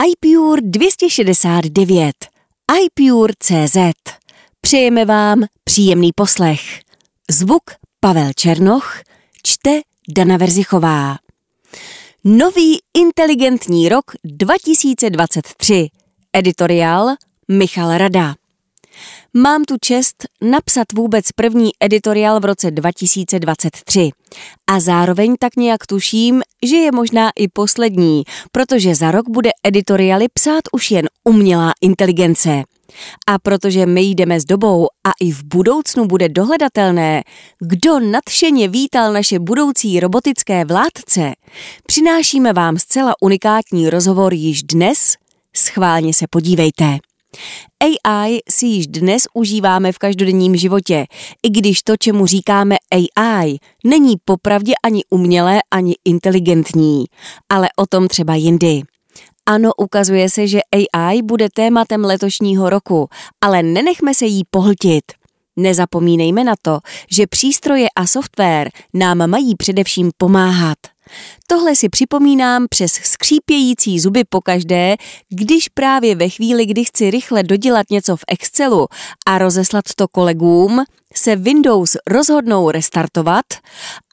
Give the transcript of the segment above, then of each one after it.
iPure 269 iPure.cz Přejeme vám příjemný poslech. Zvuk Pavel Černoch, čte Dana Verzichová. Nový inteligentní rok 2023. Editoriál Michal Rada. Mám tu čest napsat vůbec první editoriál v roce 2023. A zároveň tak nějak tuším, že je možná i poslední, protože za rok bude editoriály psát už jen umělá inteligence. A protože my jdeme s dobou a i v budoucnu bude dohledatelné, kdo nadšeně vítal naše budoucí robotické vládce, přinášíme vám zcela unikátní rozhovor již dnes, schválně se podívejte. AI si již dnes užíváme v každodenním životě, i když to, čemu říkáme AI, není popravdě ani umělé, ani inteligentní, ale o tom třeba jindy. Ano, ukazuje se, že AI bude tématem letošního roku, ale nenechme se jí pohltit. Nezapomínejme na to, že přístroje a software nám mají především pomáhat. Tohle si připomínám přes skřípějící zuby pokaždé, když právě ve chvíli, kdy chci rychle dodělat něco v Excelu a rozeslat to kolegům, se Windows rozhodnou restartovat,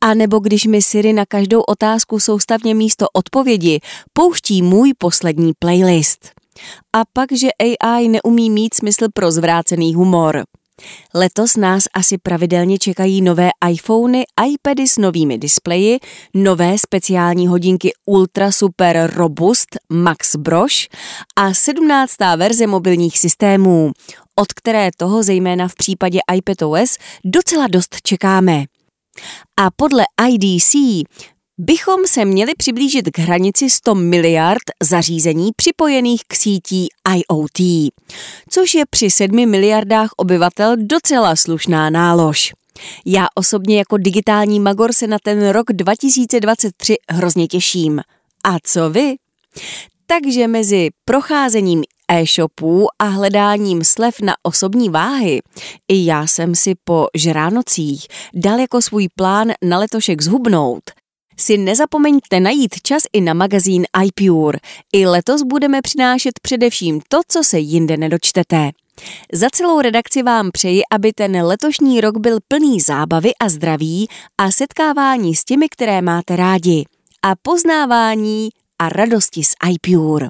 a nebo když mi Siri na každou otázku soustavně místo odpovědi pouští můj poslední playlist. A pak, že AI neumí mít smysl pro zvrácený humor. Letos nás asi pravidelně čekají nové iPhony, iPady s novými displeji, nové speciální hodinky Ultra Super Robust Max Broš a 17. verze mobilních systémů, od které toho zejména v případě iPadOS docela dost čekáme. A podle IDC bychom se měli přiblížit k hranici 100 miliard zařízení připojených k sítí IoT, což je při 7 miliardách obyvatel docela slušná nálož. Já osobně jako digitální magor se na ten rok 2023 hrozně těším. A co vy? Takže mezi procházením e-shopů a hledáním slev na osobní váhy i já jsem si po žránocích dal jako svůj plán na letošek zhubnout – si nezapomeňte najít čas i na magazín iPure. I letos budeme přinášet především to, co se jinde nedočtete. Za celou redakci vám přeji, aby ten letošní rok byl plný zábavy a zdraví a setkávání s těmi, které máte rádi. A poznávání a radosti z iPure.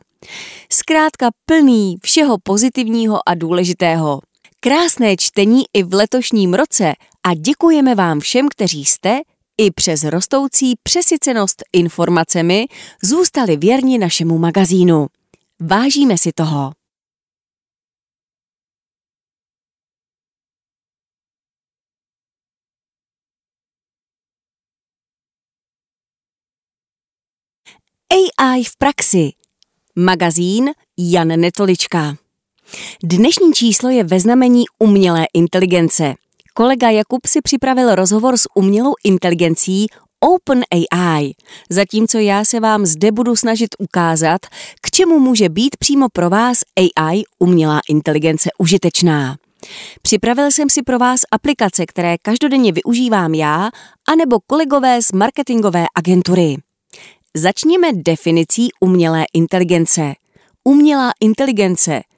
Zkrátka plný všeho pozitivního a důležitého. Krásné čtení i v letošním roce a děkujeme vám všem, kteří jste, i přes rostoucí přesycenost informacemi zůstali věrni našemu magazínu. Vážíme si toho. AI v praxi. Magazín Jan Netolička. Dnešní číslo je ve znamení umělé inteligence – Kolega Jakub si připravil rozhovor s umělou inteligencí OpenAI, zatímco já se vám zde budu snažit ukázat, k čemu může být přímo pro vás AI umělá inteligence užitečná. Připravil jsem si pro vás aplikace, které každodenně využívám já, anebo kolegové z marketingové agentury. Začněme definicí umělé inteligence. Umělá inteligence –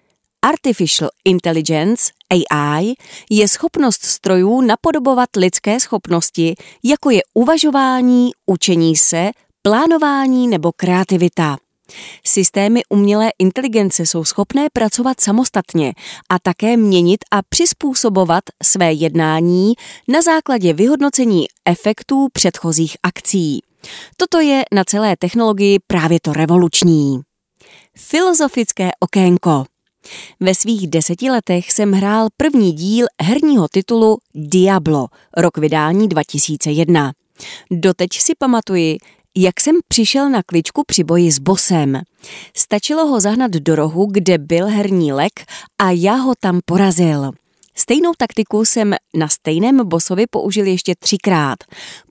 Artificial Intelligence AI je schopnost strojů napodobovat lidské schopnosti, jako je uvažování, učení se, plánování nebo kreativita. Systémy umělé inteligence jsou schopné pracovat samostatně a také měnit a přizpůsobovat své jednání na základě vyhodnocení efektů předchozích akcí. Toto je na celé technologii právě to revoluční. Filozofické okénko. Ve svých deseti letech jsem hrál první díl herního titulu Diablo, rok vydání 2001. Doteď si pamatuji, jak jsem přišel na kličku při boji s bosem. Stačilo ho zahnat do rohu, kde byl herní lek a já ho tam porazil. Stejnou taktiku jsem na stejném bosovi použil ještě třikrát.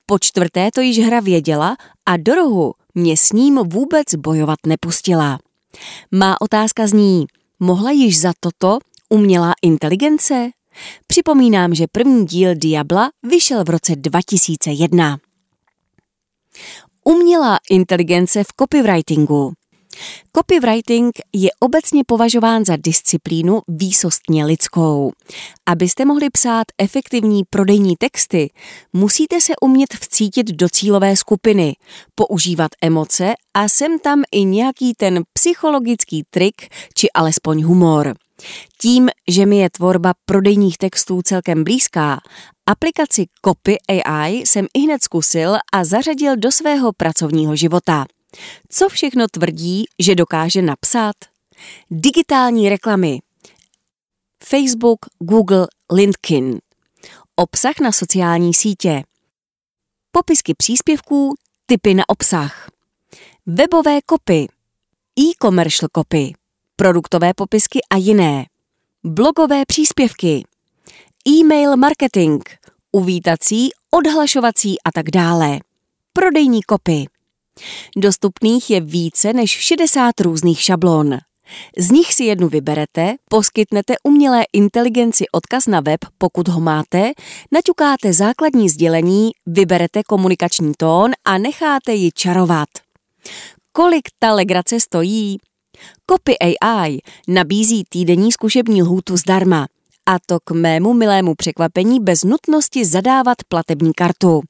Po čtvrté to již hra věděla a do rohu mě s ním vůbec bojovat nepustila. Má otázka zní – Mohla již za toto umělá inteligence? Připomínám, že první díl Diabla vyšel v roce 2001. Umělá inteligence v copywritingu. Copywriting je obecně považován za disciplínu výsostně lidskou. Abyste mohli psát efektivní prodejní texty, musíte se umět vcítit do cílové skupiny, používat emoce a sem tam i nějaký ten psychologický trik či alespoň humor. Tím, že mi je tvorba prodejních textů celkem blízká, aplikaci Copy AI jsem i hned zkusil a zařadil do svého pracovního života. Co všechno tvrdí, že dokáže napsat? Digitální reklamy. Facebook, Google, LinkedIn. Obsah na sociální sítě. Popisky příspěvků, typy na obsah. Webové kopy. E-commercial kopy. Produktové popisky a jiné. Blogové příspěvky. E-mail marketing. Uvítací, odhlašovací a tak dále. Prodejní kopy. Dostupných je více než 60 různých šablon. Z nich si jednu vyberete, poskytnete umělé inteligenci odkaz na web, pokud ho máte, naťukáte základní sdělení, vyberete komunikační tón a necháte ji čarovat. Kolik ta legrace stojí? Copy AI nabízí týdenní zkušební lhůtu zdarma – a to k mému milému překvapení bez nutnosti zadávat platební kartu.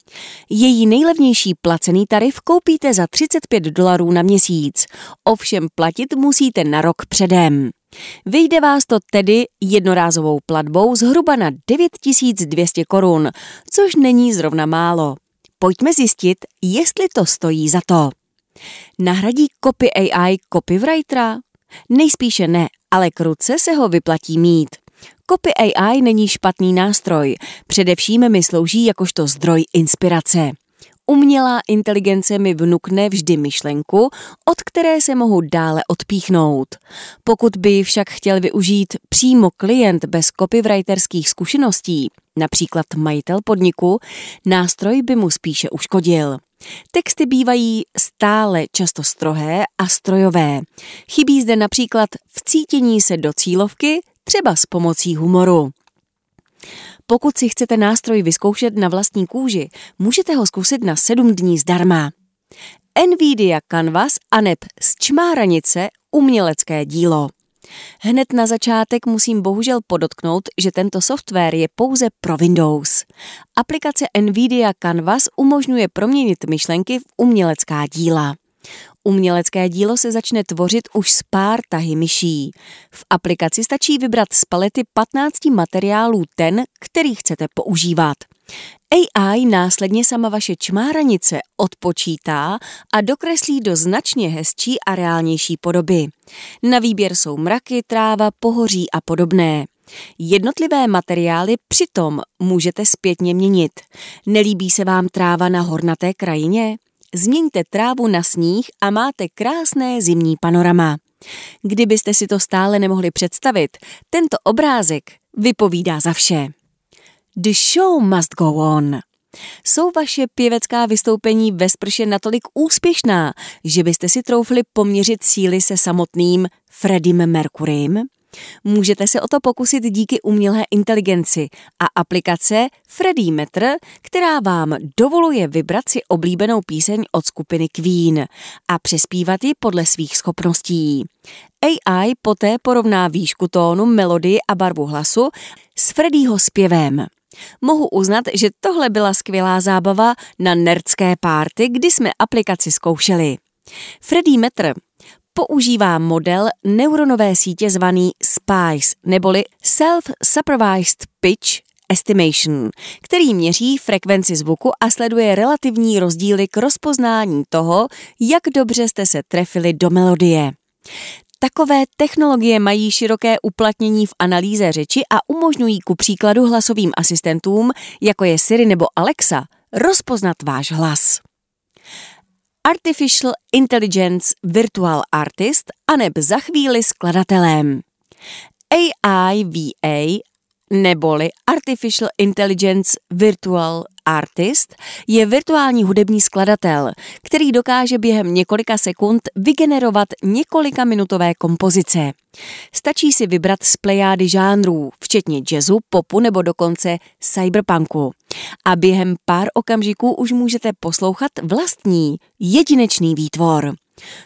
Její nejlevnější placený tarif koupíte za 35 dolarů na měsíc, ovšem platit musíte na rok předem. Vyjde vás to tedy jednorázovou platbou zhruba na 9200 korun, což není zrovna málo. Pojďme zjistit, jestli to stojí za to. Nahradí Copy AI copywritera? Nejspíše ne, ale kruce se ho vyplatí mít. Copy AI není špatný nástroj, především mi slouží jakožto zdroj inspirace. Umělá inteligence mi vnukne vždy myšlenku, od které se mohu dále odpíchnout. Pokud by však chtěl využít přímo klient bez copywriterských zkušeností, například majitel podniku, nástroj by mu spíše uškodil. Texty bývají stále často strohé a strojové. Chybí zde například vcítění se do cílovky třeba s pomocí humoru. Pokud si chcete nástroj vyzkoušet na vlastní kůži, můžete ho zkusit na 7 dní zdarma. Nvidia Canvas a neb z čmáranice umělecké dílo. Hned na začátek musím bohužel podotknout, že tento software je pouze pro Windows. Aplikace Nvidia Canvas umožňuje proměnit myšlenky v umělecká díla. Umělecké dílo se začne tvořit už s pár tahy myší. V aplikaci stačí vybrat z palety 15 materiálů ten, který chcete používat. AI následně sama vaše čmáranice odpočítá a dokreslí do značně hezčí a reálnější podoby. Na výběr jsou mraky, tráva, pohoří a podobné. Jednotlivé materiály přitom můžete zpětně měnit. Nelíbí se vám tráva na hornaté krajině? Změňte trávu na sníh a máte krásné zimní panorama. Kdybyste si to stále nemohli představit, tento obrázek vypovídá za vše. The show must go on. Jsou vaše pěvecká vystoupení ve sprše natolik úspěšná, že byste si troufli poměřit síly se samotným Freddym Mercurym? Můžete se o to pokusit díky umělé inteligenci a aplikace Freddy Metr, která vám dovoluje vybrat si oblíbenou píseň od skupiny Queen a přespívat ji podle svých schopností. AI poté porovná výšku tónu, melodii a barvu hlasu s Freddyho zpěvem. Mohu uznat, že tohle byla skvělá zábava na nerdské párty, kdy jsme aplikaci zkoušeli. Freddy Metr používá model neuronové sítě zvaný SPICE, neboli Self-Supervised Pitch Estimation, který měří frekvenci zvuku a sleduje relativní rozdíly k rozpoznání toho, jak dobře jste se trefili do melodie. Takové technologie mají široké uplatnění v analýze řeči a umožňují ku příkladu hlasovým asistentům, jako je Siri nebo Alexa, rozpoznat váš hlas. Artificial Intelligence Virtual Artist aneb za chvíli skladatelem. AIVA neboli Artificial Intelligence Virtual Artist je virtuální hudební skladatel, který dokáže během několika sekund vygenerovat několika minutové kompozice. Stačí si vybrat z plejády žánrů, včetně jazzu, popu nebo dokonce cyberpunku. A během pár okamžiků už můžete poslouchat vlastní, jedinečný výtvor.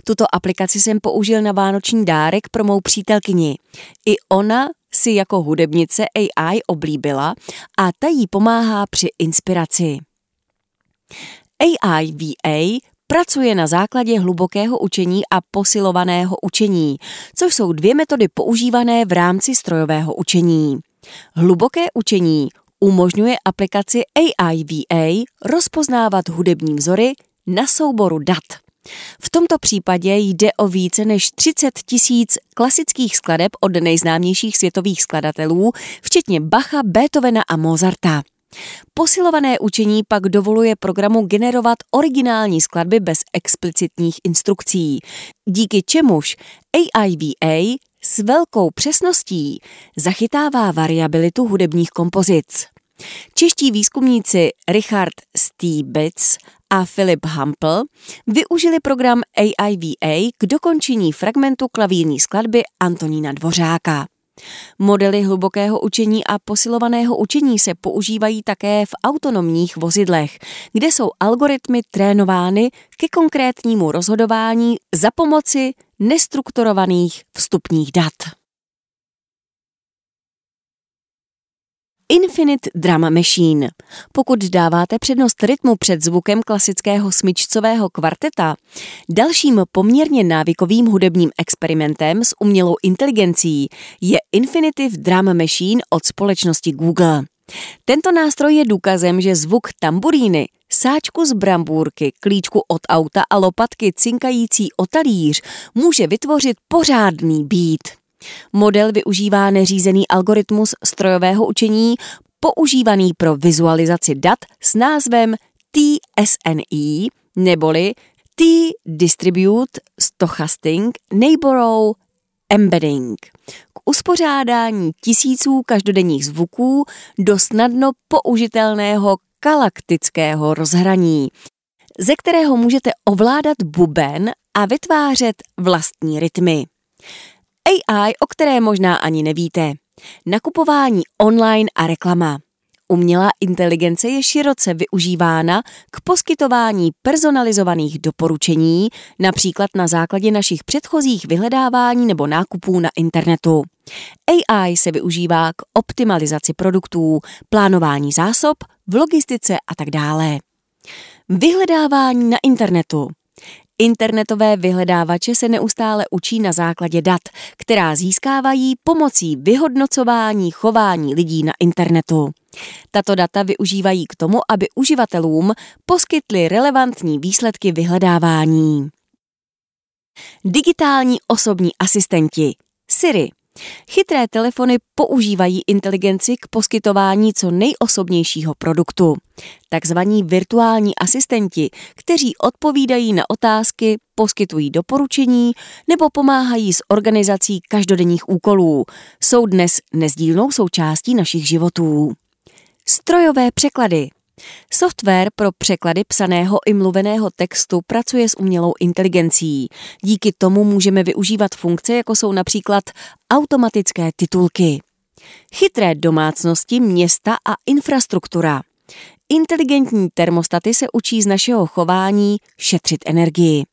Tuto aplikaci jsem použil na vánoční dárek pro mou přítelkyni. I ona si jako hudebnice AI oblíbila a ta jí pomáhá při inspiraci. AI VA pracuje na základě hlubokého učení a posilovaného učení, což jsou dvě metody používané v rámci strojového učení. Hluboké učení umožňuje aplikaci AI VA rozpoznávat hudební vzory na souboru dat. V tomto případě jde o více než 30 tisíc klasických skladeb od nejznámějších světových skladatelů, včetně Bacha, Beethovena a Mozarta. Posilované učení pak dovoluje programu generovat originální skladby bez explicitních instrukcí, díky čemuž AIVA s velkou přesností zachytává variabilitu hudebních kompozic. Čeští výzkumníci Richard Stiebic a Philip Hampel využili program AIVA k dokončení fragmentu klavírní skladby Antonína Dvořáka. Modely hlubokého učení a posilovaného učení se používají také v autonomních vozidlech, kde jsou algoritmy trénovány ke konkrétnímu rozhodování za pomoci nestrukturovaných vstupních dat. Infinite Drama Machine. Pokud dáváte přednost rytmu před zvukem klasického smyčcového kvarteta, dalším poměrně návykovým hudebním experimentem s umělou inteligencí je Infinitive Drum Machine od společnosti Google. Tento nástroj je důkazem, že zvuk tamburíny, sáčku z brambůrky, klíčku od auta a lopatky cinkající o talíř může vytvořit pořádný beat. Model využívá neřízený algoritmus strojového učení používaný pro vizualizaci dat s názvem TSNE neboli T-Distribute Stochastic Neighborhood Embedding k uspořádání tisíců každodenních zvuků do snadno použitelného galaktického rozhraní, ze kterého můžete ovládat buben a vytvářet vlastní rytmy. AI, o které možná ani nevíte. Nakupování online a reklama. Umělá inteligence je široce využívána k poskytování personalizovaných doporučení, například na základě našich předchozích vyhledávání nebo nákupů na internetu. AI se využívá k optimalizaci produktů, plánování zásob, v logistice a tak dále. Vyhledávání na internetu. Internetové vyhledávače se neustále učí na základě dat, která získávají pomocí vyhodnocování chování lidí na internetu. Tato data využívají k tomu, aby uživatelům poskytly relevantní výsledky vyhledávání. Digitální osobní asistenti Siri Chytré telefony používají inteligenci k poskytování co nejosobnějšího produktu. Takzvaní virtuální asistenti, kteří odpovídají na otázky, poskytují doporučení nebo pomáhají s organizací každodenních úkolů, jsou dnes nezdílnou součástí našich životů. Strojové překlady Software pro překlady psaného i mluveného textu pracuje s umělou inteligencí. Díky tomu můžeme využívat funkce, jako jsou například automatické titulky. Chytré domácnosti, města a infrastruktura. Inteligentní termostaty se učí z našeho chování šetřit energii.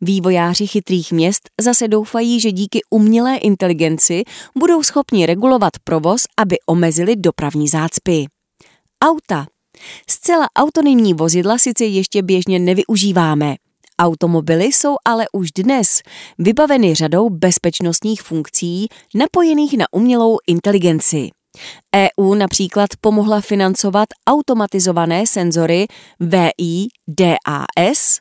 Vývojáři chytrých měst zase doufají, že díky umělé inteligenci budou schopni regulovat provoz, aby omezili dopravní zácpy. Auta Zcela autonymní vozidla sice ještě běžně nevyužíváme. Automobily jsou ale už dnes vybaveny řadou bezpečnostních funkcí napojených na umělou inteligenci. EU například pomohla financovat automatizované senzory VIDAS,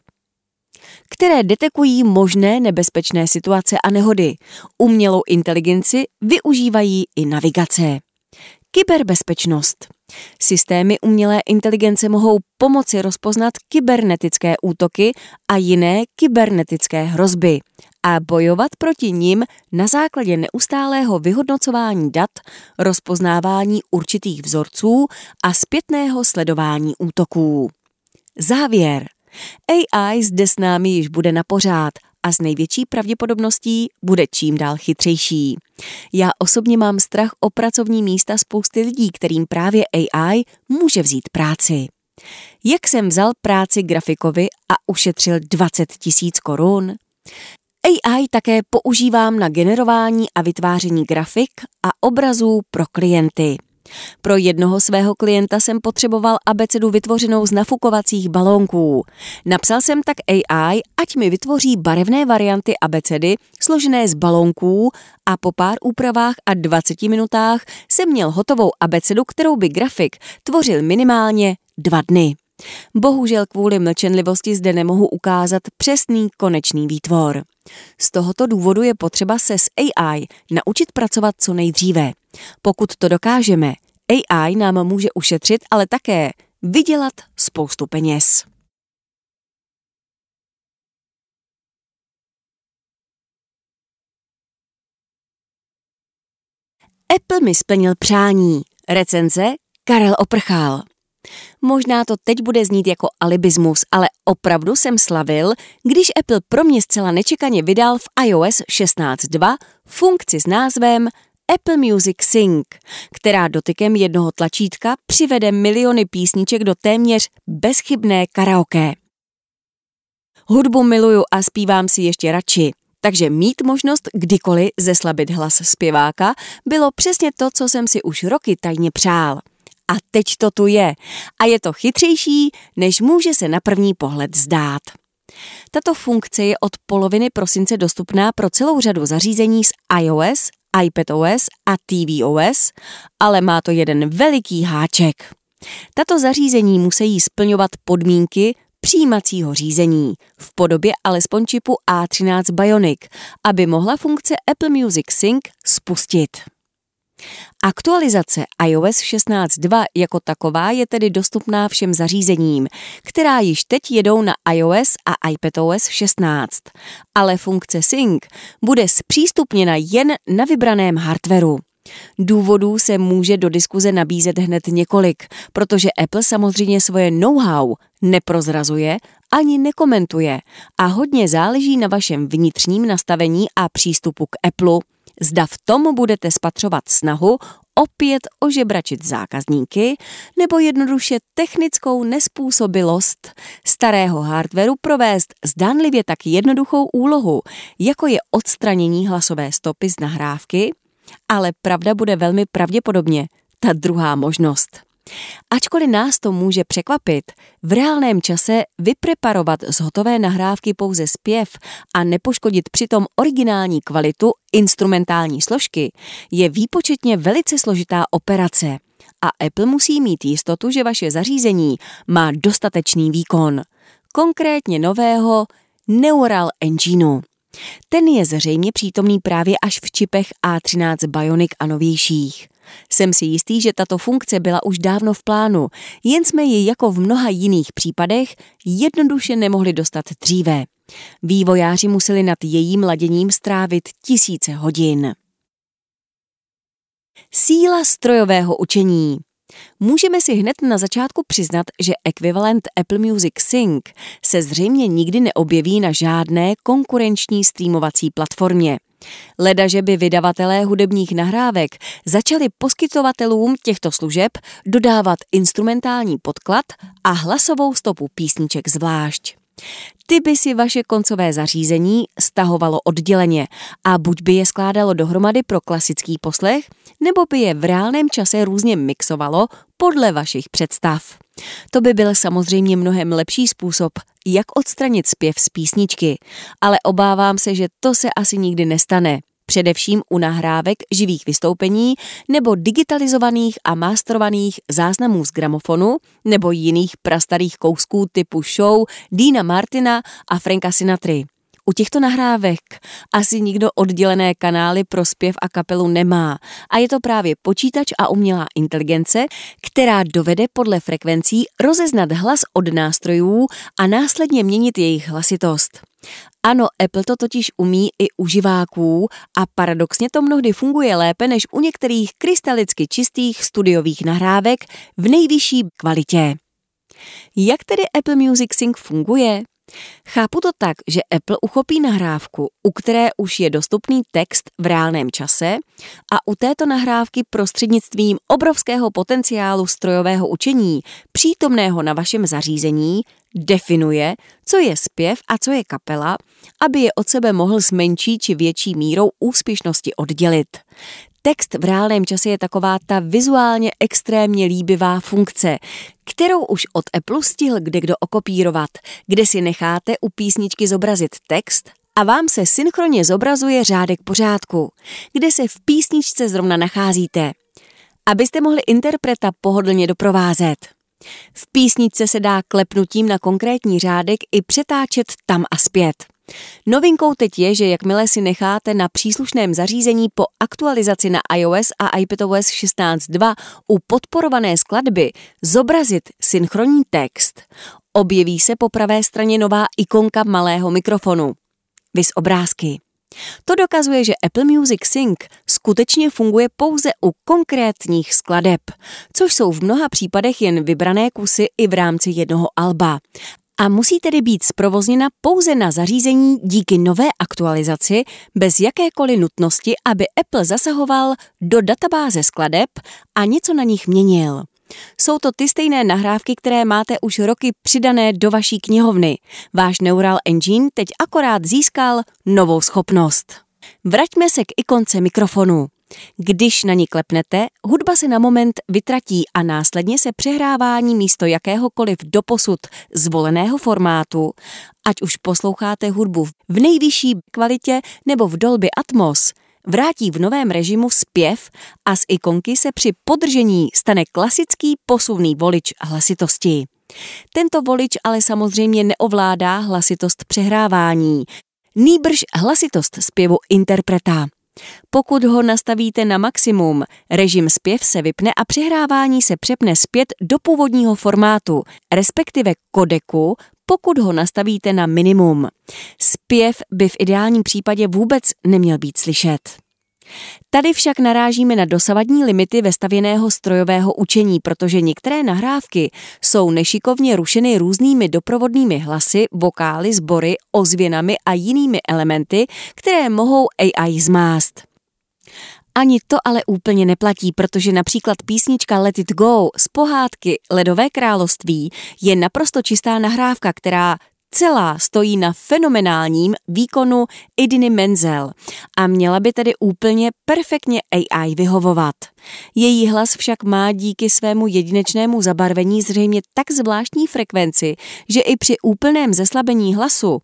které detekují možné nebezpečné situace a nehody. Umělou inteligenci využívají i navigace. Kyberbezpečnost. Systémy umělé inteligence mohou pomoci rozpoznat kybernetické útoky a jiné kybernetické hrozby a bojovat proti nim na základě neustálého vyhodnocování dat, rozpoznávání určitých vzorců a zpětného sledování útoků. Závěr. AI zde s námi již bude na pořád a s největší pravděpodobností bude čím dál chytřejší. Já osobně mám strach o pracovní místa spousty lidí, kterým právě AI může vzít práci. Jak jsem vzal práci grafikovi a ušetřil 20 tisíc korun? AI také používám na generování a vytváření grafik a obrazů pro klienty. Pro jednoho svého klienta jsem potřeboval abecedu vytvořenou z nafukovacích balónků. Napsal jsem tak AI, ať mi vytvoří barevné varianty abecedy složené z balónků a po pár úpravách a 20 minutách jsem měl hotovou abecedu, kterou by grafik tvořil minimálně dva dny. Bohužel kvůli mlčenlivosti zde nemohu ukázat přesný konečný výtvor. Z tohoto důvodu je potřeba se s AI naučit pracovat co nejdříve. Pokud to dokážeme, AI nám může ušetřit, ale také vydělat spoustu peněz. Apple mi splnil přání. Recenze Karel Oprchál. Možná to teď bude znít jako alibismus, ale opravdu jsem slavil, když Apple pro mě zcela nečekaně vydal v iOS 16.2 funkci s názvem Apple Music Sync, která dotykem jednoho tlačítka přivede miliony písniček do téměř bezchybné karaoke. Hudbu miluju a zpívám si ještě radši, takže mít možnost kdykoliv zeslabit hlas zpěváka bylo přesně to, co jsem si už roky tajně přál. A teď to tu je. A je to chytřejší, než může se na první pohled zdát. Tato funkce je od poloviny prosince dostupná pro celou řadu zařízení s iOS, iPadOS a tvOS, ale má to jeden veliký háček. Tato zařízení musí splňovat podmínky přijímacího řízení v podobě alespoň čipu A13 Bionic, aby mohla funkce Apple Music Sync spustit. Aktualizace iOS 16.2 jako taková je tedy dostupná všem zařízením, která již teď jedou na iOS a iPadOS 16, ale funkce Sync bude zpřístupněna jen na vybraném hardwareu. Důvodů se může do diskuze nabízet hned několik, protože Apple samozřejmě svoje know-how neprozrazuje ani nekomentuje a hodně záleží na vašem vnitřním nastavení a přístupu k Apple zda v tom budete spatřovat snahu opět ožebračit zákazníky nebo jednoduše technickou nespůsobilost starého hardwareu provést zdánlivě tak jednoduchou úlohu, jako je odstranění hlasové stopy z nahrávky, ale pravda bude velmi pravděpodobně ta druhá možnost. Ačkoliv nás to může překvapit, v reálném čase vypreparovat z hotové nahrávky pouze zpěv a nepoškodit přitom originální kvalitu instrumentální složky je výpočetně velice složitá operace a Apple musí mít jistotu, že vaše zařízení má dostatečný výkon, konkrétně nového Neural Engineu. Ten je zřejmě přítomný právě až v čipech A13 Bionic a novějších. Jsem si jistý, že tato funkce byla už dávno v plánu, jen jsme ji jako v mnoha jiných případech jednoduše nemohli dostat dříve. Vývojáři museli nad jejím laděním strávit tisíce hodin. Síla strojového učení Můžeme si hned na začátku přiznat, že ekvivalent Apple Music Sync se zřejmě nikdy neobjeví na žádné konkurenční streamovací platformě. Leda, že by vydavatelé hudebních nahrávek začali poskytovatelům těchto služeb dodávat instrumentální podklad a hlasovou stopu písniček zvlášť. Ty by si vaše koncové zařízení stahovalo odděleně a buď by je skládalo dohromady pro klasický poslech, nebo by je v reálném čase různě mixovalo podle vašich představ. To by byl samozřejmě mnohem lepší způsob, jak odstranit zpěv z písničky, ale obávám se, že to se asi nikdy nestane především u nahrávek živých vystoupení nebo digitalizovaných a masterovaných záznamů z gramofonu nebo jiných prastarých kousků typu show Dina Martina a Franka Sinatry. U těchto nahrávek asi nikdo oddělené kanály pro zpěv a kapelu nemá a je to právě počítač a umělá inteligence, která dovede podle frekvencí rozeznat hlas od nástrojů a následně měnit jejich hlasitost. Ano, Apple to totiž umí i u živáků a paradoxně to mnohdy funguje lépe než u některých krystalicky čistých studiových nahrávek v nejvyšší kvalitě. Jak tedy Apple Music Sync funguje? Chápu to tak, že Apple uchopí nahrávku, u které už je dostupný text v reálném čase a u této nahrávky prostřednictvím obrovského potenciálu strojového učení, přítomného na vašem zařízení, definuje, co je zpěv a co je kapela, aby je od sebe mohl s menší či větší mírou úspěšnosti oddělit. Text v reálném čase je taková ta vizuálně extrémně líbivá funkce, kterou už od Apple stihl kde kdo okopírovat, kde si necháte u písničky zobrazit text a vám se synchronně zobrazuje řádek pořádku, kde se v písničce zrovna nacházíte, abyste mohli interpreta pohodlně doprovázet. V písničce se dá klepnutím na konkrétní řádek i přetáčet tam a zpět. Novinkou teď je, že jakmile si necháte na příslušném zařízení po aktualizaci na iOS a iPadOS 16.2 u podporované skladby zobrazit synchronní text, objeví se po pravé straně nová ikonka malého mikrofonu. Vys obrázky. To dokazuje, že Apple Music Sync skutečně funguje pouze u konkrétních skladeb, což jsou v mnoha případech jen vybrané kusy i v rámci jednoho alba a musí tedy být zprovozněna pouze na zařízení díky nové aktualizaci bez jakékoliv nutnosti, aby Apple zasahoval do databáze skladeb a něco na nich měnil. Jsou to ty stejné nahrávky, které máte už roky přidané do vaší knihovny. Váš Neural Engine teď akorát získal novou schopnost. Vraťme se k ikonce mikrofonu. Když na ní klepnete, hudba se na moment vytratí a následně se přehrávání místo jakéhokoliv doposud zvoleného formátu, ať už posloucháte hudbu v nejvyšší kvalitě nebo v Dolby Atmos, vrátí v novém režimu zpěv a z ikonky se při podržení stane klasický posuvný volič hlasitosti. Tento volič ale samozřejmě neovládá hlasitost přehrávání, nýbrž hlasitost zpěvu interpreta. Pokud ho nastavíte na maximum, režim zpěv se vypne a přehrávání se přepne zpět do původního formátu, respektive kodeku, pokud ho nastavíte na minimum. Zpěv by v ideálním případě vůbec neměl být slyšet. Tady však narážíme na dosavadní limity vestavěného strojového učení, protože některé nahrávky jsou nešikovně rušeny různými doprovodnými hlasy, vokály, sbory, ozvěnami a jinými elementy, které mohou AI zmást. Ani to ale úplně neplatí, protože například písnička Let It Go z pohádky Ledové království je naprosto čistá nahrávka, která celá stojí na fenomenálním výkonu Idiny Menzel a měla by tedy úplně perfektně AI vyhovovat. Její hlas však má díky svému jedinečnému zabarvení zřejmě tak zvláštní frekvenci, že i při úplném zeslabení hlasu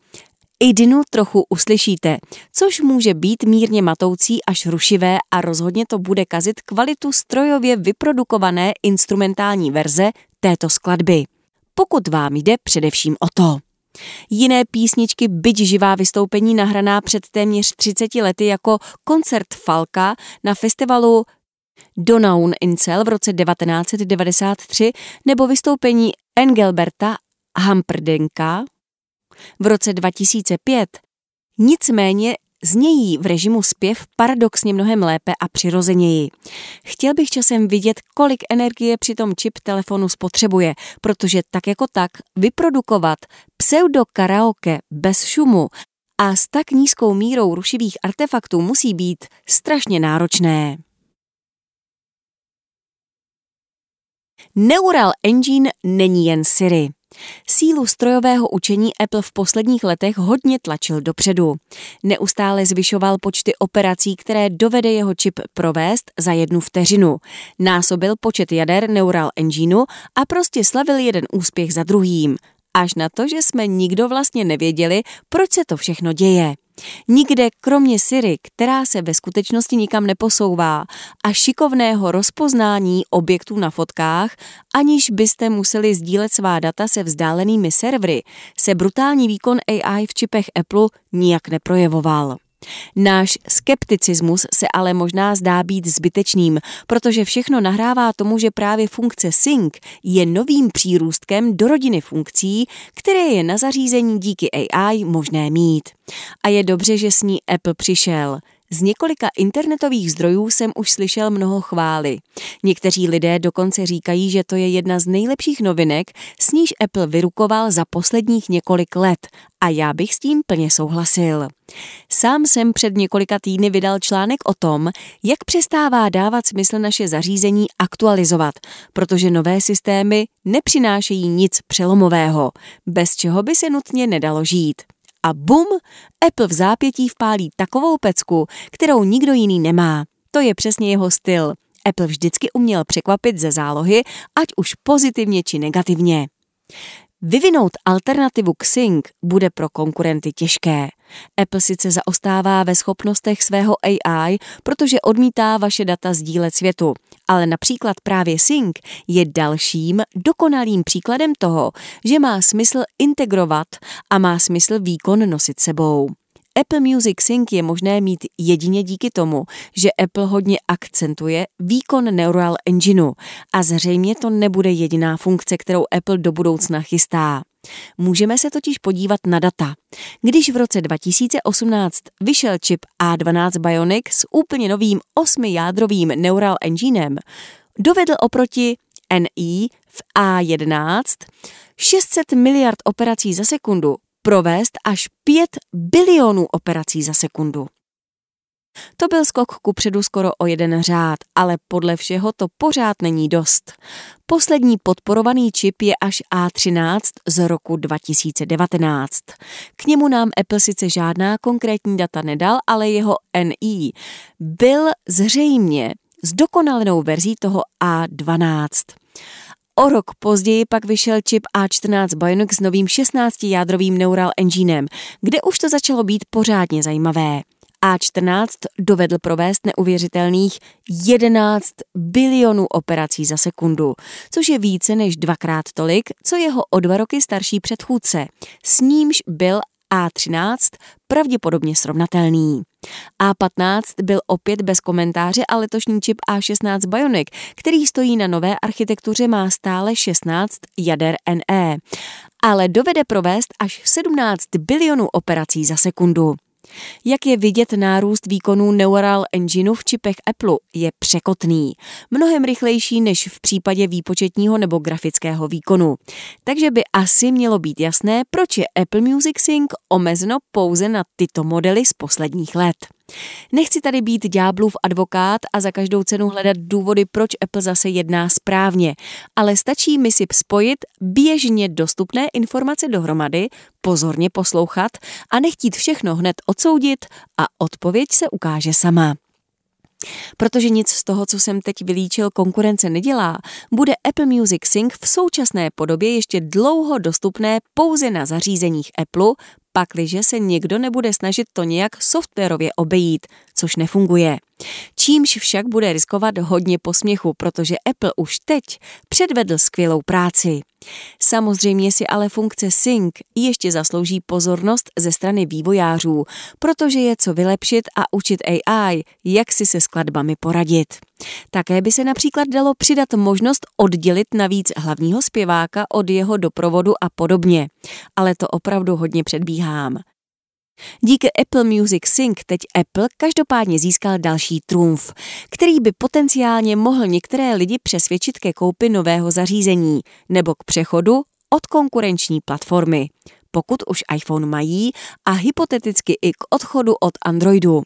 Idinu trochu uslyšíte, což může být mírně matoucí až rušivé a rozhodně to bude kazit kvalitu strojově vyprodukované instrumentální verze této skladby. Pokud vám jde především o to. Jiné písničky, byť živá vystoupení nahraná před téměř 30 lety jako koncert Falka na festivalu Donaun Incel v roce 1993 nebo vystoupení Engelberta Hamperdenka v roce 2005. Nicméně znějí v režimu zpěv paradoxně mnohem lépe a přirozeněji. Chtěl bych časem vidět, kolik energie při tom čip telefonu spotřebuje, protože tak jako tak vyprodukovat pseudo karaoke bez šumu a s tak nízkou mírou rušivých artefaktů musí být strašně náročné. Neural Engine není jen Siri. Sílu strojového učení Apple v posledních letech hodně tlačil dopředu. Neustále zvyšoval počty operací, které dovede jeho čip provést za jednu vteřinu. Násobil počet jader Neural Engineu a prostě slavil jeden úspěch za druhým. Až na to, že jsme nikdo vlastně nevěděli, proč se to všechno děje. Nikde kromě Siri, která se ve skutečnosti nikam neposouvá, a šikovného rozpoznání objektů na fotkách, aniž byste museli sdílet svá data se vzdálenými servery, se brutální výkon AI v čipech Apple nijak neprojevoval. Náš skepticismus se ale možná zdá být zbytečným, protože všechno nahrává tomu, že právě funkce Sync je novým přírůstkem do rodiny funkcí, které je na zařízení díky AI možné mít. A je dobře, že s ní Apple přišel. Z několika internetových zdrojů jsem už slyšel mnoho chvály. Někteří lidé dokonce říkají, že to je jedna z nejlepších novinek, s níž Apple vyrukoval za posledních několik let a já bych s tím plně souhlasil. Sám jsem před několika týdny vydal článek o tom, jak přestává dávat smysl naše zařízení aktualizovat, protože nové systémy nepřinášejí nic přelomového, bez čeho by se nutně nedalo žít a bum, Apple v zápětí vpálí takovou pecku, kterou nikdo jiný nemá. To je přesně jeho styl. Apple vždycky uměl překvapit ze zálohy, ať už pozitivně či negativně. Vyvinout alternativu k Sync bude pro konkurenty těžké. Apple sice zaostává ve schopnostech svého AI, protože odmítá vaše data sdílet světu, ale například právě Sync je dalším dokonalým příkladem toho, že má smysl integrovat a má smysl výkon nosit sebou. Apple Music Sync je možné mít jedině díky tomu, že Apple hodně akcentuje výkon Neural Engineu a zřejmě to nebude jediná funkce, kterou Apple do budoucna chystá. Můžeme se totiž podívat na data. Když v roce 2018 vyšel čip A12 Bionic s úplně novým osmijádrovým Neural Enginem, dovedl oproti NI v A11 600 miliard operací za sekundu provést až 5 bilionů operací za sekundu. To byl skok ku předu skoro o jeden řád, ale podle všeho to pořád není dost. Poslední podporovaný čip je až A13 z roku 2019. K němu nám Apple sice žádná konkrétní data nedal, ale jeho NI byl zřejmě zdokonalenou verzí toho A12. O rok později pak vyšel čip A14 Bionic s novým 16-jádrovým Neural Enginem, kde už to začalo být pořádně zajímavé. A14 dovedl provést neuvěřitelných 11 bilionů operací za sekundu, což je více než dvakrát tolik, co jeho o dva roky starší předchůdce. S nímž byl A13 pravděpodobně srovnatelný. A15 byl opět bez komentáře a letošní čip A16 Bionic, který stojí na nové architektuře, má stále 16 jader NE, ale dovede provést až 17 bilionů operací za sekundu. Jak je vidět, nárůst výkonů Neural Engineu v čipech Apple je překotný, mnohem rychlejší než v případě výpočetního nebo grafického výkonu. Takže by asi mělo být jasné, proč je Apple Music Sync omezeno pouze na tyto modely z posledních let. Nechci tady být ďáblův advokát a za každou cenu hledat důvody, proč Apple zase jedná správně, ale stačí mi si spojit běžně dostupné informace dohromady, pozorně poslouchat a nechtít všechno hned odsoudit a odpověď se ukáže sama. Protože nic z toho, co jsem teď vylíčil, konkurence nedělá, bude Apple Music Sync v současné podobě ještě dlouho dostupné pouze na zařízeních Apple, pakliže se někdo nebude snažit to nějak softwarově obejít, což nefunguje. Čímž však bude riskovat hodně posměchu, protože Apple už teď předvedl skvělou práci. Samozřejmě si ale funkce Sync ještě zaslouží pozornost ze strany vývojářů, protože je co vylepšit a učit AI, jak si se skladbami poradit. Také by se například dalo přidat možnost oddělit navíc hlavního zpěváka od jeho doprovodu a podobně, ale to opravdu hodně předbíhám. Díky Apple Music Sync teď Apple každopádně získal další trumf, který by potenciálně mohl některé lidi přesvědčit ke koupi nového zařízení nebo k přechodu od konkurenční platformy, pokud už iPhone mají a hypoteticky i k odchodu od Androidu.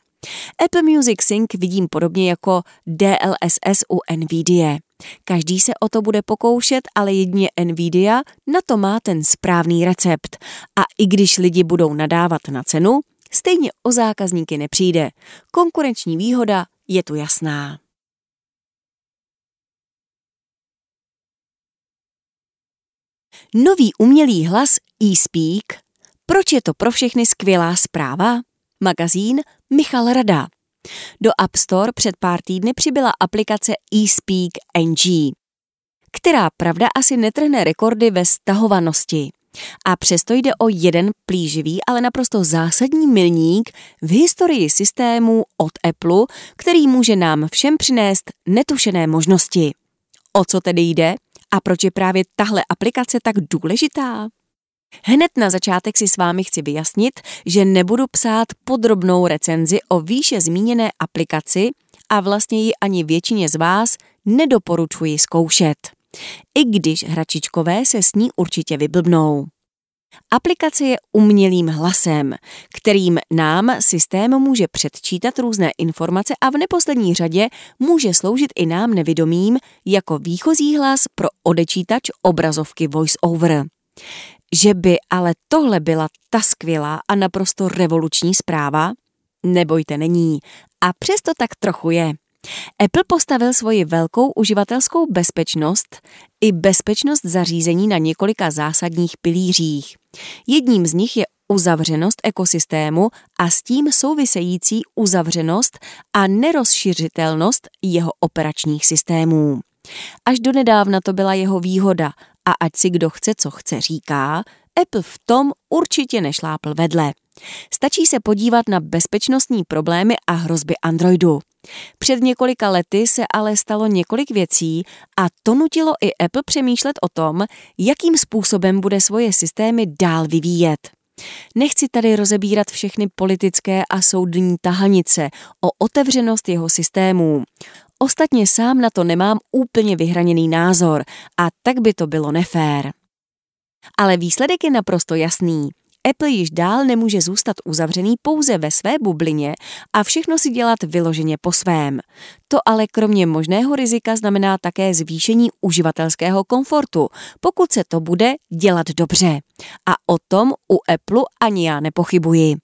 Apple Music Sync vidím podobně jako DLSS u NVIDIA. Každý se o to bude pokoušet, ale jedině Nvidia na to má ten správný recept. A i když lidi budou nadávat na cenu, stejně o zákazníky nepřijde. Konkurenční výhoda je tu jasná. Nový umělý hlas eSpeak. Proč je to pro všechny skvělá zpráva? Magazín Michal Rada. Do App Store před pár týdny přibyla aplikace eSpeak NG, která pravda asi netrhne rekordy ve stahovanosti. A přesto jde o jeden plíživý, ale naprosto zásadní milník v historii systému od Apple, který může nám všem přinést netušené možnosti. O co tedy jde a proč je právě tahle aplikace tak důležitá? Hned na začátek si s vámi chci vyjasnit, že nebudu psát podrobnou recenzi o výše zmíněné aplikaci a vlastně ji ani většině z vás nedoporučuji zkoušet. I když hračičkové se s ní určitě vyblbnou. Aplikace je umělým hlasem, kterým nám systém může předčítat různé informace a v neposlední řadě může sloužit i nám nevědomým jako výchozí hlas pro odečítač obrazovky VoiceOver. Že by ale tohle byla ta skvělá a naprosto revoluční zpráva? Nebojte, není. A přesto tak trochu je. Apple postavil svoji velkou uživatelskou bezpečnost i bezpečnost zařízení na několika zásadních pilířích. Jedním z nich je uzavřenost ekosystému a s tím související uzavřenost a nerozšiřitelnost jeho operačních systémů. Až donedávna to byla jeho výhoda a ať si kdo chce, co chce říká, Apple v tom určitě nešlápl vedle. Stačí se podívat na bezpečnostní problémy a hrozby Androidu. Před několika lety se ale stalo několik věcí a to nutilo i Apple přemýšlet o tom, jakým způsobem bude svoje systémy dál vyvíjet. Nechci tady rozebírat všechny politické a soudní tahanice o otevřenost jeho systémů. Ostatně sám na to nemám úplně vyhraněný názor a tak by to bylo nefér. Ale výsledek je naprosto jasný. Apple již dál nemůže zůstat uzavřený pouze ve své bublině a všechno si dělat vyloženě po svém. To ale kromě možného rizika znamená také zvýšení uživatelského komfortu, pokud se to bude dělat dobře. A o tom u Apple ani já nepochybuji.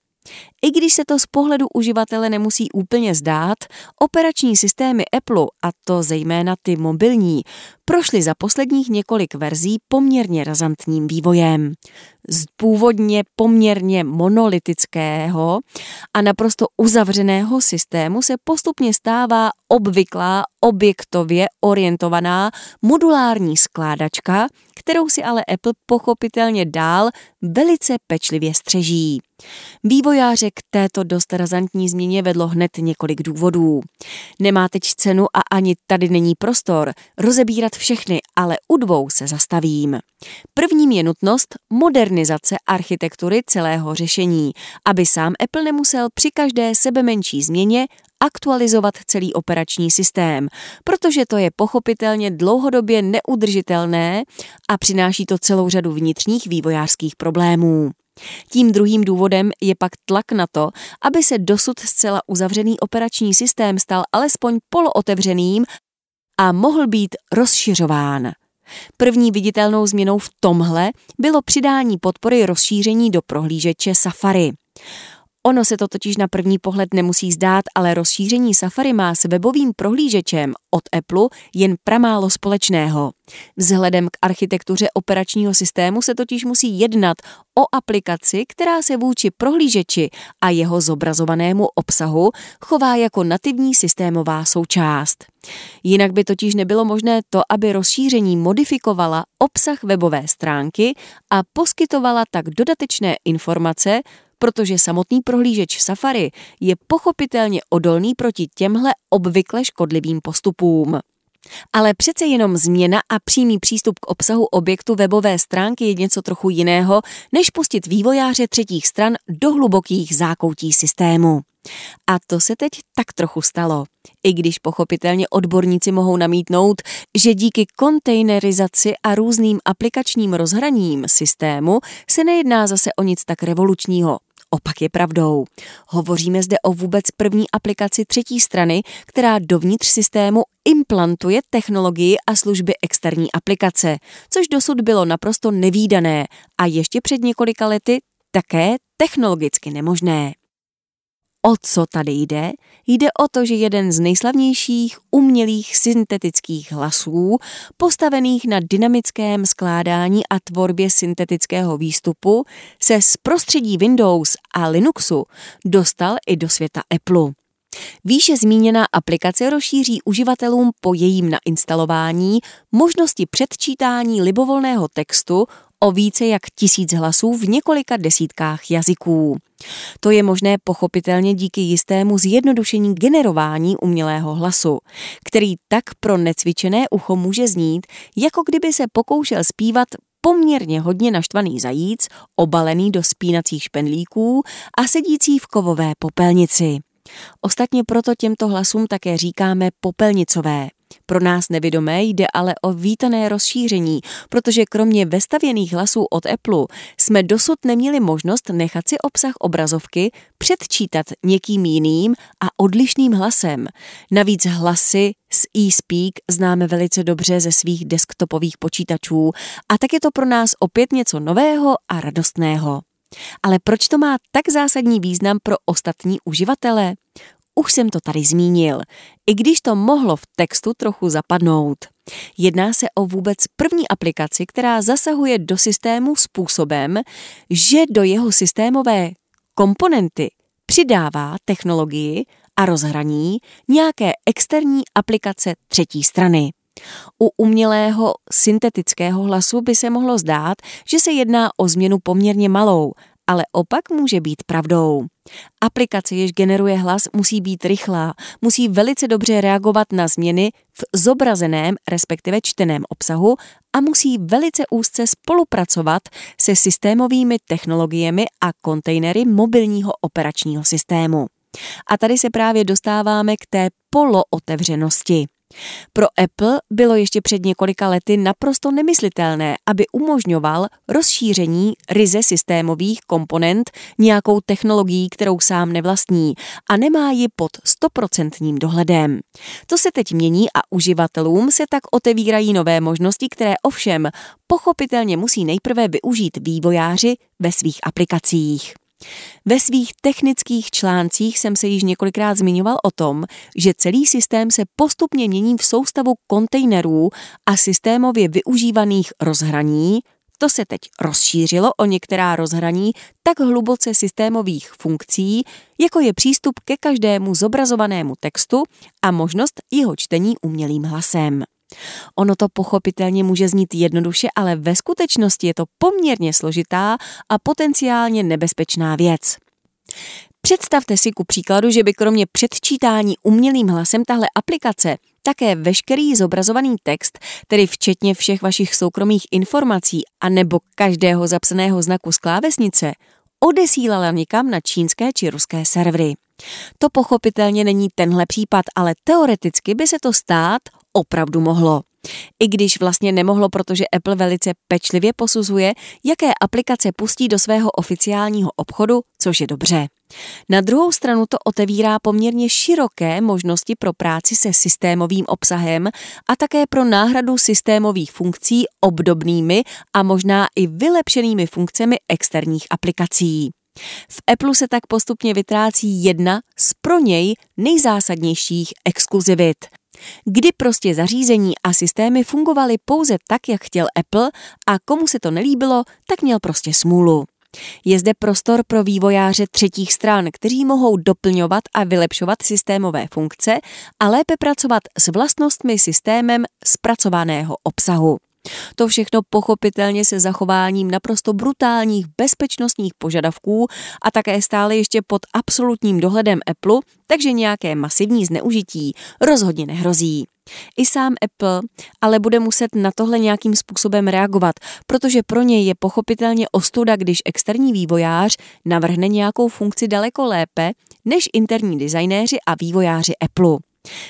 I když se to z pohledu uživatele nemusí úplně zdát, operační systémy Apple, a to zejména ty mobilní, prošly za posledních několik verzí poměrně razantním vývojem. Z původně poměrně monolitického a naprosto uzavřeného systému se postupně stává obvyklá objektově orientovaná modulární skládačka, kterou si ale Apple pochopitelně dál velice pečlivě střeží. Vývojáře k této dost razantní změně vedlo hned několik důvodů. Nemá teď cenu a ani tady není prostor rozebírat všechny, ale u dvou se zastavím. Prvním je nutnost modernizace architektury celého řešení, aby sám Apple nemusel při každé sebe menší změně aktualizovat celý operační systém, protože to je pochopitelně dlouhodobě neudržitelné a přináší to celou řadu vnitřních vývojářských problémů. Tím druhým důvodem je pak tlak na to, aby se dosud zcela uzavřený operační systém stal alespoň polootevřeným a mohl být rozšiřován. První viditelnou změnou v tomhle bylo přidání podpory rozšíření do prohlížeče Safari. Ono se to totiž na první pohled nemusí zdát, ale rozšíření Safari má s webovým prohlížečem od Apple jen pramálo společného. Vzhledem k architektuře operačního systému se totiž musí jednat o aplikaci, která se vůči prohlížeči a jeho zobrazovanému obsahu chová jako nativní systémová součást. Jinak by totiž nebylo možné to, aby rozšíření modifikovala obsah webové stránky a poskytovala tak dodatečné informace, protože samotný prohlížeč Safari je pochopitelně odolný proti těmhle obvykle škodlivým postupům. Ale přece jenom změna a přímý přístup k obsahu objektu webové stránky je něco trochu jiného, než pustit vývojáře třetích stran do hlubokých zákoutí systému. A to se teď tak trochu stalo. I když pochopitelně odborníci mohou namítnout, že díky kontejnerizaci a různým aplikačním rozhraním systému se nejedná zase o nic tak revolučního. Opak je pravdou. Hovoříme zde o vůbec první aplikaci třetí strany, která dovnitř systému implantuje technologii a služby externí aplikace, což dosud bylo naprosto nevýdané a ještě před několika lety také technologicky nemožné. O co tady jde? Jde o to, že jeden z nejslavnějších umělých syntetických hlasů, postavených na dynamickém skládání a tvorbě syntetického výstupu, se z prostředí Windows a Linuxu dostal i do světa Apple. Výše zmíněná aplikace rozšíří uživatelům po jejím nainstalování možnosti předčítání libovolného textu o více jak tisíc hlasů v několika desítkách jazyků. To je možné pochopitelně díky jistému zjednodušení generování umělého hlasu, který tak pro necvičené ucho může znít, jako kdyby se pokoušel zpívat poměrně hodně naštvaný zajíc, obalený do spínacích špenlíků a sedící v kovové popelnici. Ostatně proto těmto hlasům také říkáme popelnicové. Pro nás nevědomé jde ale o vítané rozšíření, protože kromě vestavěných hlasů od Apple jsme dosud neměli možnost nechat si obsah obrazovky předčítat někým jiným a odlišným hlasem. Navíc hlasy z eSpeak známe velice dobře ze svých desktopových počítačů a tak je to pro nás opět něco nového a radostného. Ale proč to má tak zásadní význam pro ostatní uživatele? Už jsem to tady zmínil, i když to mohlo v textu trochu zapadnout. Jedná se o vůbec první aplikaci, která zasahuje do systému způsobem, že do jeho systémové komponenty přidává technologii a rozhraní nějaké externí aplikace třetí strany. U umělého syntetického hlasu by se mohlo zdát, že se jedná o změnu poměrně malou, ale opak může být pravdou. Aplikace, jež generuje hlas, musí být rychlá, musí velice dobře reagovat na změny v zobrazeném, respektive čteném obsahu a musí velice úzce spolupracovat se systémovými technologiemi a kontejnery mobilního operačního systému. A tady se právě dostáváme k té polootevřenosti. Pro Apple bylo ještě před několika lety naprosto nemyslitelné, aby umožňoval rozšíření ryze systémových komponent nějakou technologií, kterou sám nevlastní a nemá ji pod stoprocentním dohledem. To se teď mění a uživatelům se tak otevírají nové možnosti, které ovšem pochopitelně musí nejprve využít vývojáři ve svých aplikacích. Ve svých technických článcích jsem se již několikrát zmiňoval o tom, že celý systém se postupně mění v soustavu kontejnerů a systémově využívaných rozhraní, to se teď rozšířilo o některá rozhraní tak hluboce systémových funkcí, jako je přístup ke každému zobrazovanému textu a možnost jeho čtení umělým hlasem. Ono to pochopitelně může znít jednoduše, ale ve skutečnosti je to poměrně složitá a potenciálně nebezpečná věc. Představte si ku příkladu, že by kromě předčítání umělým hlasem tahle aplikace také veškerý zobrazovaný text, tedy včetně všech vašich soukromých informací a nebo každého zapsaného znaku z klávesnice, odesílala někam na čínské či ruské servery. To pochopitelně není tenhle případ, ale teoreticky by se to stát opravdu mohlo. I když vlastně nemohlo, protože Apple velice pečlivě posuzuje, jaké aplikace pustí do svého oficiálního obchodu, což je dobře. Na druhou stranu to otevírá poměrně široké možnosti pro práci se systémovým obsahem a také pro náhradu systémových funkcí obdobnými a možná i vylepšenými funkcemi externích aplikací. V Apple se tak postupně vytrácí jedna z pro něj nejzásadnějších exkluzivit – kdy prostě zařízení a systémy fungovaly pouze tak, jak chtěl Apple a komu se to nelíbilo, tak měl prostě smůlu. Je zde prostor pro vývojáře třetích stran, kteří mohou doplňovat a vylepšovat systémové funkce a lépe pracovat s vlastnostmi systémem zpracovaného obsahu. To všechno pochopitelně se zachováním naprosto brutálních bezpečnostních požadavků a také stále ještě pod absolutním dohledem Apple, takže nějaké masivní zneužití rozhodně nehrozí. I sám Apple ale bude muset na tohle nějakým způsobem reagovat, protože pro něj je pochopitelně ostuda, když externí vývojář navrhne nějakou funkci daleko lépe než interní designéři a vývojáři Apple.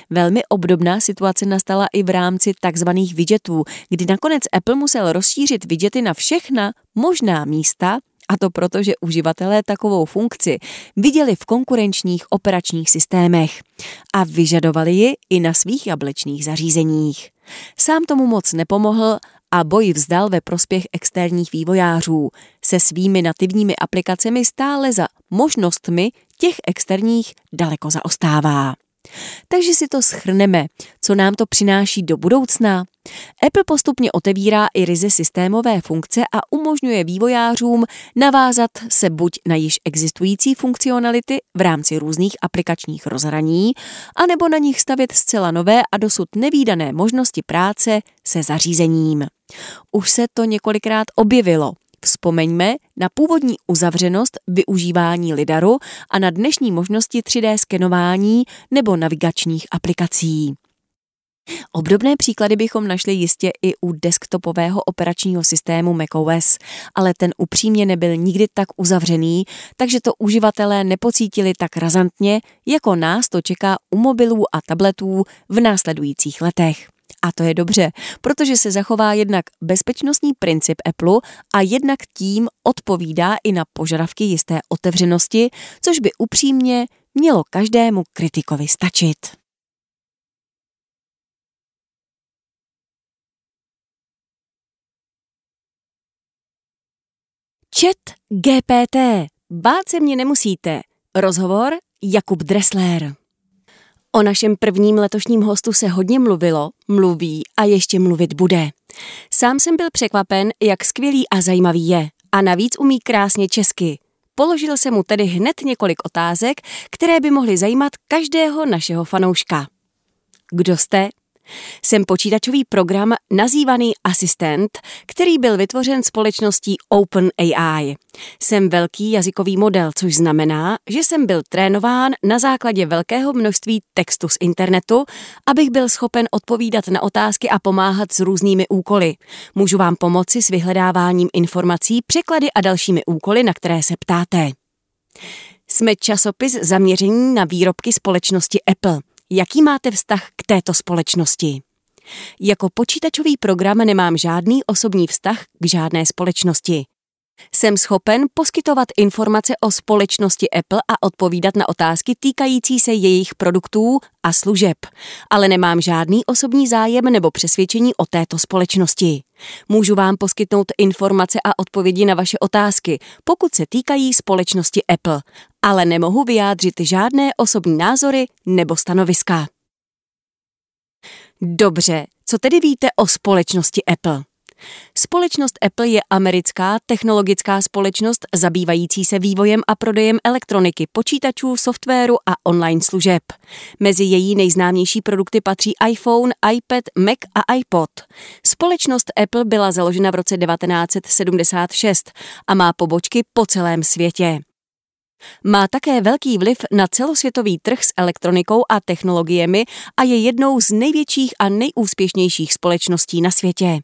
Velmi obdobná situace nastala i v rámci takzvaných widgetů, kdy nakonec Apple musel rozšířit widgety na všechna možná místa, a to proto, že uživatelé takovou funkci viděli v konkurenčních operačních systémech a vyžadovali ji i na svých jablečných zařízeních. Sám tomu moc nepomohl a boj vzdal ve prospěch externích vývojářů. Se svými nativními aplikacemi stále za možnostmi těch externích daleko zaostává. Takže si to schrneme, co nám to přináší do budoucna. Apple postupně otevírá i ryze systémové funkce a umožňuje vývojářům navázat se buď na již existující funkcionality v rámci různých aplikačních rozhraní, anebo na nich stavět zcela nové a dosud nevýdané možnosti práce se zařízením. Už se to několikrát objevilo – Vzpomeňme na původní uzavřenost využívání lidaru a na dnešní možnosti 3D skenování nebo navigačních aplikací. Obdobné příklady bychom našli jistě i u desktopového operačního systému macOS, ale ten upřímně nebyl nikdy tak uzavřený, takže to uživatelé nepocítili tak razantně, jako nás to čeká u mobilů a tabletů v následujících letech. A to je dobře, protože se zachová jednak bezpečnostní princip Apple a jednak tím odpovídá i na požadavky jisté otevřenosti, což by upřímně mělo každému kritikovi stačit. Chat GPT. Bát se mě nemusíte. Rozhovor Jakub Dressler. O našem prvním letošním hostu se hodně mluvilo, mluví a ještě mluvit bude. Sám jsem byl překvapen, jak skvělý a zajímavý je. A navíc umí krásně česky. Položil jsem mu tedy hned několik otázek, které by mohly zajímat každého našeho fanouška. Kdo jste? Jsem počítačový program nazývaný Asistent, který byl vytvořen společností OpenAI. Jsem velký jazykový model, což znamená, že jsem byl trénován na základě velkého množství textu z internetu, abych byl schopen odpovídat na otázky a pomáhat s různými úkoly. Můžu vám pomoci s vyhledáváním informací, překlady a dalšími úkoly, na které se ptáte. Jsme časopis zaměření na výrobky společnosti Apple. Jaký máte vztah k této společnosti? Jako počítačový program nemám žádný osobní vztah k žádné společnosti. Jsem schopen poskytovat informace o společnosti Apple a odpovídat na otázky týkající se jejich produktů a služeb, ale nemám žádný osobní zájem nebo přesvědčení o této společnosti. Můžu vám poskytnout informace a odpovědi na vaše otázky, pokud se týkají společnosti Apple, ale nemohu vyjádřit žádné osobní názory nebo stanoviska. Dobře, co tedy víte o společnosti Apple? Společnost Apple je americká technologická společnost zabývající se vývojem a prodejem elektroniky, počítačů, softwaru a online služeb. Mezi její nejznámější produkty patří iPhone, iPad, Mac a iPod. Společnost Apple byla založena v roce 1976 a má pobočky po celém světě. Má také velký vliv na celosvětový trh s elektronikou a technologiemi a je jednou z největších a nejúspěšnějších společností na světě.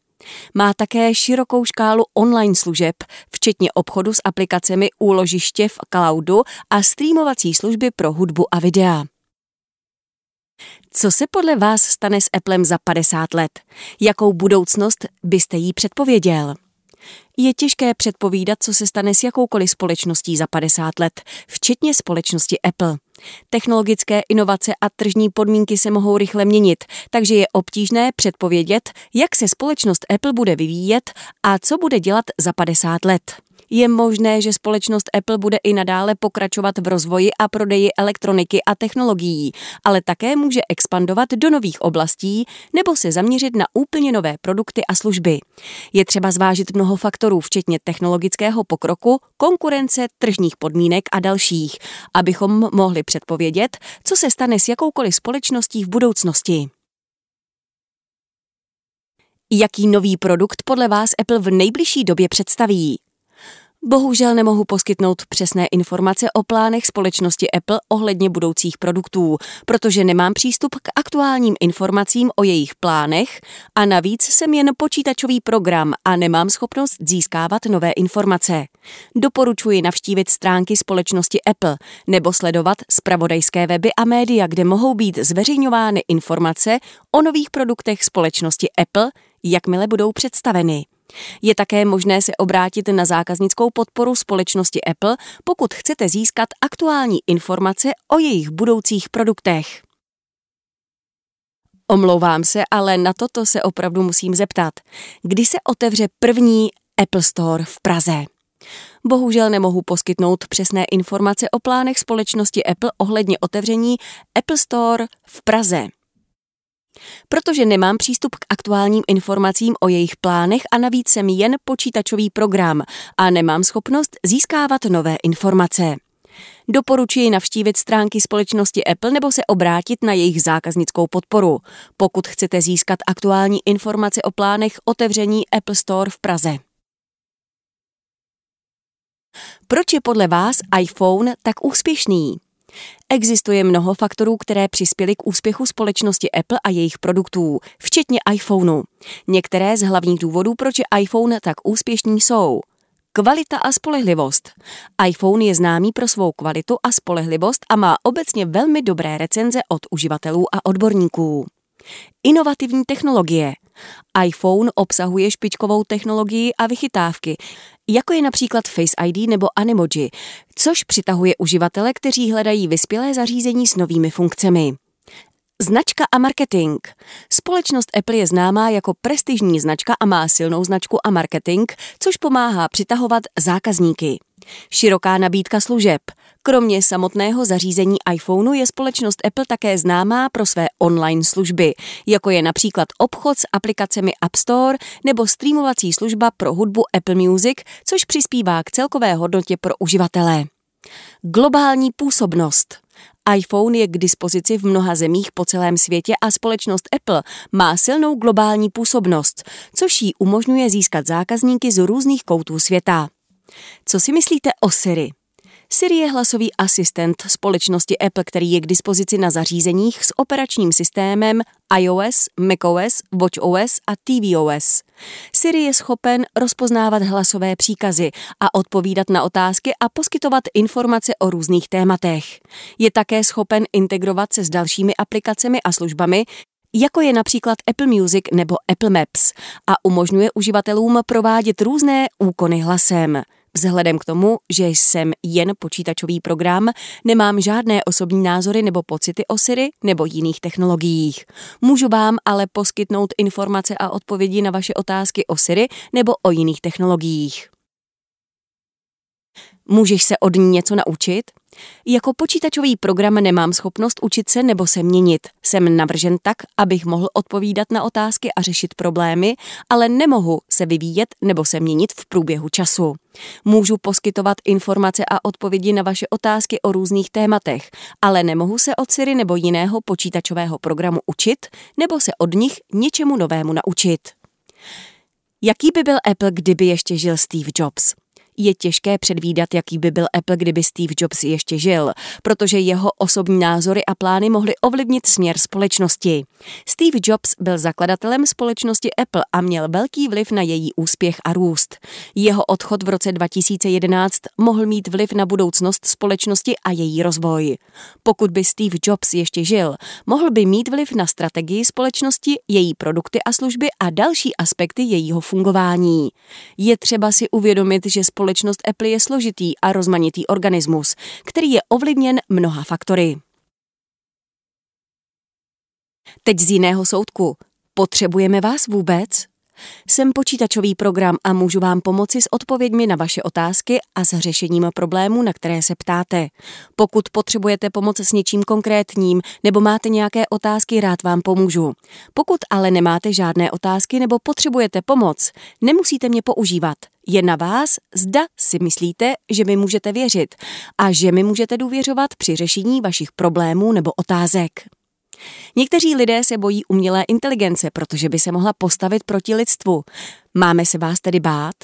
Má také širokou škálu online služeb, včetně obchodu s aplikacemi úložiště v cloudu a streamovací služby pro hudbu a videa. Co se podle vás stane s Applem za 50 let? Jakou budoucnost byste jí předpověděl? Je těžké předpovídat, co se stane s jakoukoliv společností za 50 let, včetně společnosti Apple. Technologické inovace a tržní podmínky se mohou rychle měnit, takže je obtížné předpovědět, jak se společnost Apple bude vyvíjet a co bude dělat za 50 let. Je možné, že společnost Apple bude i nadále pokračovat v rozvoji a prodeji elektroniky a technologií, ale také může expandovat do nových oblastí nebo se zaměřit na úplně nové produkty a služby. Je třeba zvážit mnoho faktorů, včetně technologického pokroku, konkurence, tržních podmínek a dalších, abychom mohli předpovědět, co se stane s jakoukoliv společností v budoucnosti. Jaký nový produkt podle vás Apple v nejbližší době představí? Bohužel nemohu poskytnout přesné informace o plánech společnosti Apple ohledně budoucích produktů, protože nemám přístup k aktuálním informacím o jejich plánech a navíc jsem jen počítačový program a nemám schopnost získávat nové informace. Doporučuji navštívit stránky společnosti Apple nebo sledovat spravodajské weby a média, kde mohou být zveřejňovány informace o nových produktech společnosti Apple, jakmile budou představeny. Je také možné se obrátit na zákaznickou podporu společnosti Apple, pokud chcete získat aktuální informace o jejich budoucích produktech. Omlouvám se, ale na toto se opravdu musím zeptat. Kdy se otevře první Apple Store v Praze? Bohužel nemohu poskytnout přesné informace o plánech společnosti Apple ohledně otevření Apple Store v Praze protože nemám přístup k aktuálním informacím o jejich plánech a navíc jsem jen počítačový program a nemám schopnost získávat nové informace. Doporučuji navštívit stránky společnosti Apple nebo se obrátit na jejich zákaznickou podporu, pokud chcete získat aktuální informace o plánech otevření Apple Store v Praze. Proč je podle vás iPhone tak úspěšný? Existuje mnoho faktorů, které přispěly k úspěchu společnosti Apple a jejich produktů, včetně iPhoneu. Některé z hlavních důvodů, proč je iPhone tak úspěšný, jsou Kvalita a spolehlivost. iPhone je známý pro svou kvalitu a spolehlivost a má obecně velmi dobré recenze od uživatelů a odborníků. Inovativní technologie. iPhone obsahuje špičkovou technologii a vychytávky, jako je například Face ID nebo Animoji, což přitahuje uživatele, kteří hledají vyspělé zařízení s novými funkcemi. Značka a marketing. Společnost Apple je známá jako prestižní značka a má silnou značku a marketing, což pomáhá přitahovat zákazníky. Široká nabídka služeb. Kromě samotného zařízení iPhoneu je společnost Apple také známá pro své online služby, jako je například obchod s aplikacemi App Store nebo streamovací služba pro hudbu Apple Music, což přispívá k celkové hodnotě pro uživatele. Globální působnost iPhone je k dispozici v mnoha zemích po celém světě a společnost Apple má silnou globální působnost, což jí umožňuje získat zákazníky z různých koutů světa. Co si myslíte o Siri? Siri je hlasový asistent společnosti Apple, který je k dispozici na zařízeních s operačním systémem iOS, macOS, watchOS a tvOS. Siri je schopen rozpoznávat hlasové příkazy a odpovídat na otázky a poskytovat informace o různých tématech. Je také schopen integrovat se s dalšími aplikacemi a službami, jako je například Apple Music nebo Apple Maps a umožňuje uživatelům provádět různé úkony hlasem. Vzhledem k tomu, že jsem jen počítačový program, nemám žádné osobní názory nebo pocity o Siri nebo jiných technologiích. Můžu vám ale poskytnout informace a odpovědi na vaše otázky o Siri nebo o jiných technologiích. Můžeš se od ní něco naučit? Jako počítačový program nemám schopnost učit se nebo se měnit. Jsem navržen tak, abych mohl odpovídat na otázky a řešit problémy, ale nemohu se vyvíjet nebo se měnit v průběhu času. Můžu poskytovat informace a odpovědi na vaše otázky o různých tématech, ale nemohu se od Siri nebo jiného počítačového programu učit nebo se od nich něčemu novému naučit. Jaký by byl Apple, kdyby ještě žil Steve Jobs? Je těžké předvídat, jaký by byl Apple, kdyby Steve Jobs ještě žil, protože jeho osobní názory a plány mohly ovlivnit směr společnosti. Steve Jobs byl zakladatelem společnosti Apple a měl velký vliv na její úspěch a růst. Jeho odchod v roce 2011 mohl mít vliv na budoucnost společnosti a její rozvoj. Pokud by Steve Jobs ještě žil, mohl by mít vliv na strategii společnosti, její produkty a služby a další aspekty jejího fungování. Je třeba si uvědomit, že společnost společnost Apple je složitý a rozmanitý organismus, který je ovlivněn mnoha faktory. Teď z jiného soudku. Potřebujeme vás vůbec? Jsem počítačový program a můžu vám pomoci s odpověďmi na vaše otázky a s řešením problémů, na které se ptáte. Pokud potřebujete pomoc s něčím konkrétním nebo máte nějaké otázky, rád vám pomůžu. Pokud ale nemáte žádné otázky nebo potřebujete pomoc, nemusíte mě používat. Je na vás, zda si myslíte, že mi můžete věřit a že mi můžete důvěřovat při řešení vašich problémů nebo otázek. Někteří lidé se bojí umělé inteligence, protože by se mohla postavit proti lidstvu. Máme se vás tedy bát?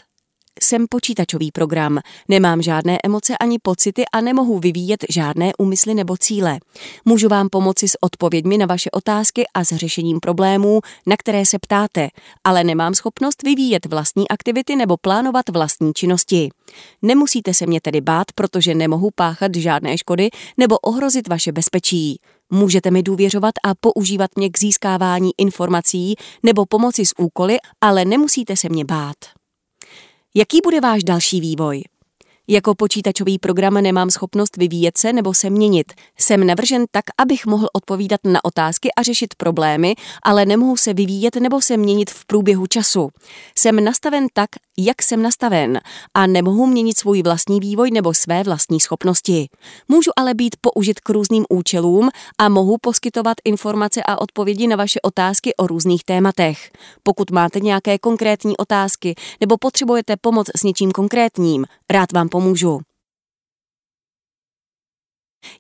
Jsem počítačový program, nemám žádné emoce ani pocity a nemohu vyvíjet žádné úmysly nebo cíle. Můžu vám pomoci s odpověďmi na vaše otázky a s řešením problémů, na které se ptáte, ale nemám schopnost vyvíjet vlastní aktivity nebo plánovat vlastní činnosti. Nemusíte se mě tedy bát, protože nemohu páchat žádné škody nebo ohrozit vaše bezpečí. Můžete mi důvěřovat a používat mě k získávání informací nebo pomoci s úkoly, ale nemusíte se mě bát. Jaký bude váš další vývoj? Jako počítačový program nemám schopnost vyvíjet se nebo se měnit. Jsem navržen tak, abych mohl odpovídat na otázky a řešit problémy, ale nemohu se vyvíjet nebo se měnit v průběhu času. Jsem nastaven tak, jak jsem nastaven a nemohu měnit svůj vlastní vývoj nebo své vlastní schopnosti. Můžu ale být použit k různým účelům a mohu poskytovat informace a odpovědi na vaše otázky o různých tématech. Pokud máte nějaké konkrétní otázky nebo potřebujete pomoc s něčím konkrétním, rád vám pomůžu.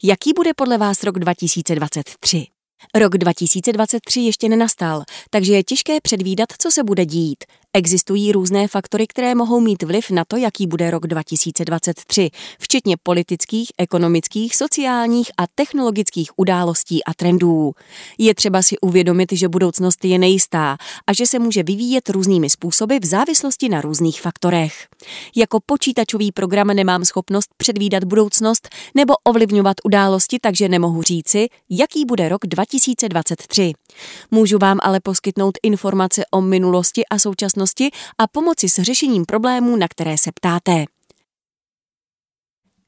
Jaký bude podle vás rok 2023? Rok 2023 ještě nenastal, takže je těžké předvídat, co se bude dít. Existují různé faktory, které mohou mít vliv na to, jaký bude rok 2023, včetně politických, ekonomických, sociálních a technologických událostí a trendů. Je třeba si uvědomit, že budoucnost je nejistá a že se může vyvíjet různými způsoby v závislosti na různých faktorech. Jako počítačový program nemám schopnost předvídat budoucnost nebo ovlivňovat události, takže nemohu říci, jaký bude rok 2023. Můžu vám ale poskytnout informace o minulosti a současnosti a pomoci s řešením problémů, na které se ptáte.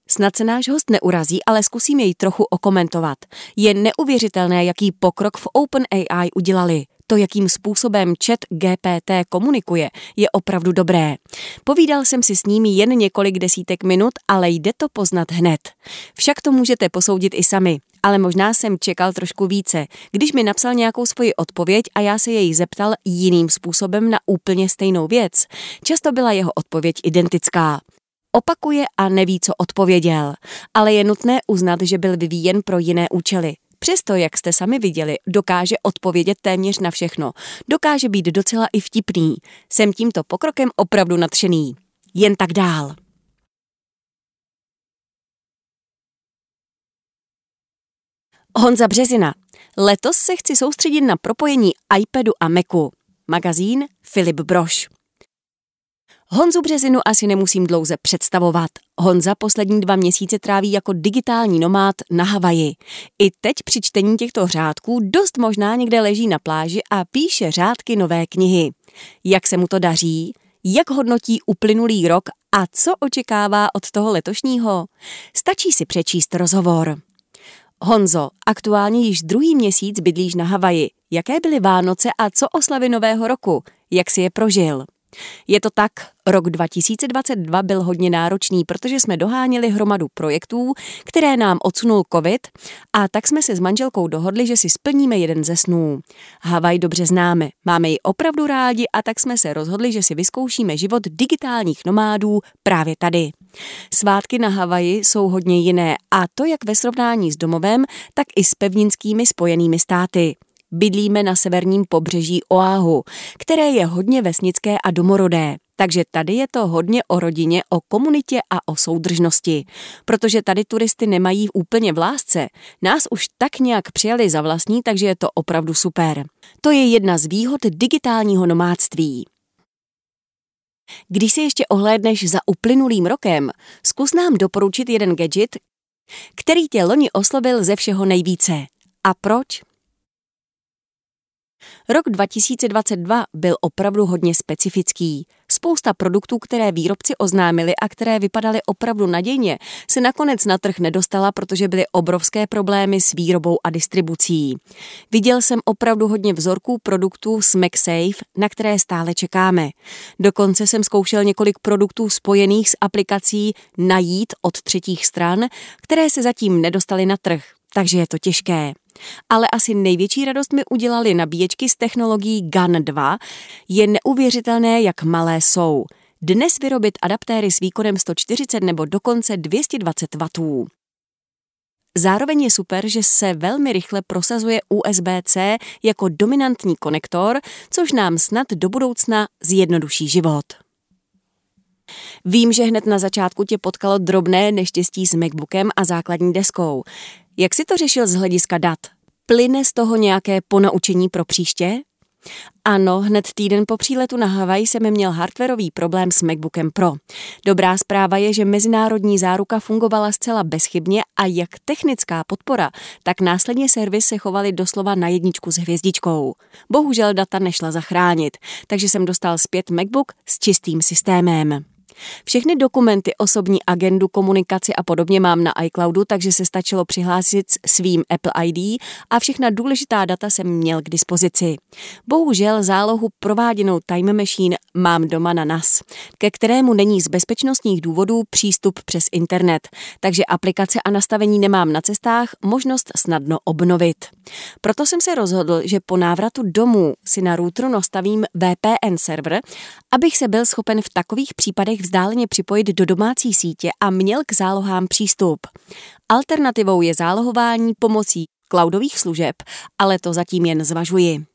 Snad se náš host neurazí, ale zkusím jej trochu okomentovat. Je neuvěřitelné, jaký pokrok v OpenAI udělali. To, jakým způsobem chat GPT komunikuje, je opravdu dobré. Povídal jsem si s ním jen několik desítek minut, ale jde to poznat hned. Však to můžete posoudit i sami ale možná jsem čekal trošku více, když mi napsal nějakou svoji odpověď a já se jej zeptal jiným způsobem na úplně stejnou věc. Často byla jeho odpověď identická. Opakuje a neví, co odpověděl, ale je nutné uznat, že byl vyvíjen pro jiné účely. Přesto, jak jste sami viděli, dokáže odpovědět téměř na všechno. Dokáže být docela i vtipný. Jsem tímto pokrokem opravdu nadšený. Jen tak dál. Honza Březina. Letos se chci soustředit na propojení iPadu a Macu. Magazín Filip Broš. Honzu Březinu asi nemusím dlouze představovat. Honza poslední dva měsíce tráví jako digitální nomád na Havaji. I teď při čtení těchto řádků dost možná někde leží na pláži a píše řádky nové knihy. Jak se mu to daří? Jak hodnotí uplynulý rok a co očekává od toho letošního? Stačí si přečíst rozhovor. Honzo, aktuálně již druhý měsíc bydlíš na Havaji. Jaké byly Vánoce a co oslavy Nového roku? Jak si je prožil? Je to tak, rok 2022 byl hodně náročný, protože jsme doháněli hromadu projektů, které nám odsunul covid a tak jsme se s manželkou dohodli, že si splníme jeden ze snů. Havaj dobře známe, máme ji opravdu rádi a tak jsme se rozhodli, že si vyzkoušíme život digitálních nomádů právě tady. Svátky na Havaji jsou hodně jiné a to jak ve srovnání s domovem, tak i s pevninskými spojenými státy. Bydlíme na severním pobřeží Oahu, které je hodně vesnické a domorodé. Takže tady je to hodně o rodině, o komunitě a o soudržnosti. Protože tady turisty nemají úplně v lásce. Nás už tak nějak přijali za vlastní, takže je to opravdu super. To je jedna z výhod digitálního nomádství. Když se ještě ohlédneš za uplynulým rokem, zkus nám doporučit jeden gadget, který tě loni oslovil ze všeho nejvíce. A proč? Rok 2022 byl opravdu hodně specifický. Spousta produktů, které výrobci oznámili a které vypadaly opravdu nadějně, se nakonec na trh nedostala, protože byly obrovské problémy s výrobou a distribucí. Viděl jsem opravdu hodně vzorků produktů s MagSafe, na které stále čekáme. Dokonce jsem zkoušel několik produktů spojených s aplikací Najít od třetích stran, které se zatím nedostaly na trh, takže je to těžké. Ale asi největší radost mi udělali nabíječky s technologií GAN 2. Je neuvěřitelné, jak malé jsou. Dnes vyrobit adaptéry s výkonem 140 nebo dokonce 220 W. Zároveň je super, že se velmi rychle prosazuje USB-C jako dominantní konektor, což nám snad do budoucna zjednoduší život. Vím, že hned na začátku tě potkalo drobné neštěstí s MacBookem a základní deskou. Jak si to řešil z hlediska dat? Plyne z toho nějaké ponaučení pro příště? Ano, hned týden po příletu na Havaj jsem měl hardwareový problém s MacBookem Pro. Dobrá zpráva je, že mezinárodní záruka fungovala zcela bezchybně a jak technická podpora, tak následně servis se chovaly doslova na jedničku s hvězdičkou. Bohužel data nešla zachránit, takže jsem dostal zpět MacBook s čistým systémem. Všechny dokumenty, osobní agendu, komunikaci a podobně mám na iCloudu, takže se stačilo přihlásit svým Apple ID a všechna důležitá data jsem měl k dispozici. Bohužel zálohu prováděnou Time Machine mám doma na NAS, ke kterému není z bezpečnostních důvodů přístup přes internet, takže aplikace a nastavení nemám na cestách možnost snadno obnovit. Proto jsem se rozhodl, že po návratu domů si na routeru nastavím VPN server, abych se byl schopen v takových případech vzdáleně připojit do domácí sítě a měl k zálohám přístup. Alternativou je zálohování pomocí cloudových služeb, ale to zatím jen zvažuji.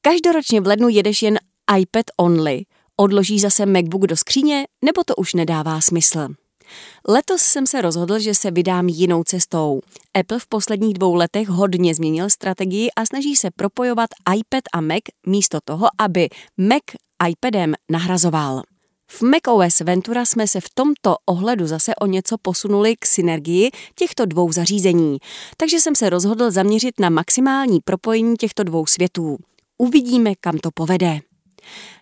Každoročně v lednu jedeš jen iPad only, odloží zase MacBook do skříně, nebo to už nedává smysl. Letos jsem se rozhodl, že se vydám jinou cestou. Apple v posledních dvou letech hodně změnil strategii a snaží se propojovat iPad a Mac místo toho, aby Mac iPadem nahrazoval. V macOS Ventura jsme se v tomto ohledu zase o něco posunuli k synergii těchto dvou zařízení, takže jsem se rozhodl zaměřit na maximální propojení těchto dvou světů. Uvidíme, kam to povede.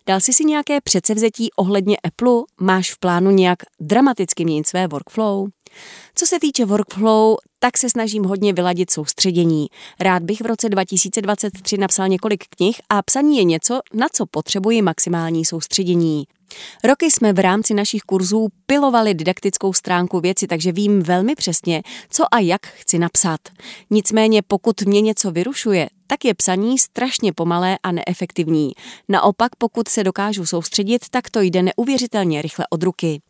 Dal jsi si nějaké předsevzetí ohledně Apple? Máš v plánu nějak dramaticky měnit své workflow? Co se týče workflow, tak se snažím hodně vyladit soustředění. Rád bych v roce 2023 napsal několik knih a psaní je něco, na co potřebuji maximální soustředění. Roky jsme v rámci našich kurzů pilovali didaktickou stránku věci, takže vím velmi přesně, co a jak chci napsat. Nicméně pokud mě něco vyrušuje, tak je psaní strašně pomalé a neefektivní. Naopak, pokud se dokážu soustředit, tak to jde neuvěřitelně rychle od ruky.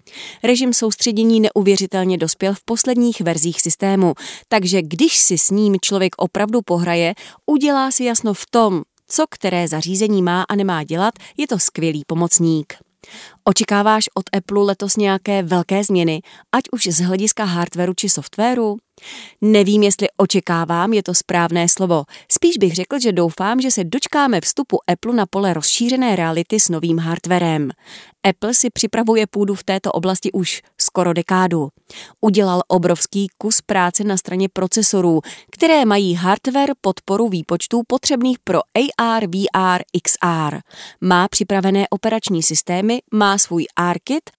Režim soustředění neuvěřitelně dospěl v posledních verzích systému, takže když si s ním člověk opravdu pohraje, udělá si jasno v tom, co které zařízení má a nemá dělat, je to skvělý pomocník. Očekáváš od Apple letos nějaké velké změny, ať už z hlediska hardwareu či softwaru? Nevím, jestli očekávám, je to správné slovo. Spíš bych řekl, že doufám, že se dočkáme vstupu Apple na pole rozšířené reality s novým hardwarem. Apple si připravuje půdu v této oblasti už skoro dekádu. Udělal obrovský kus práce na straně procesorů, které mají hardware podporu výpočtů potřebných pro AR, VR, XR. Má připravené operační systémy, má svůj ARKit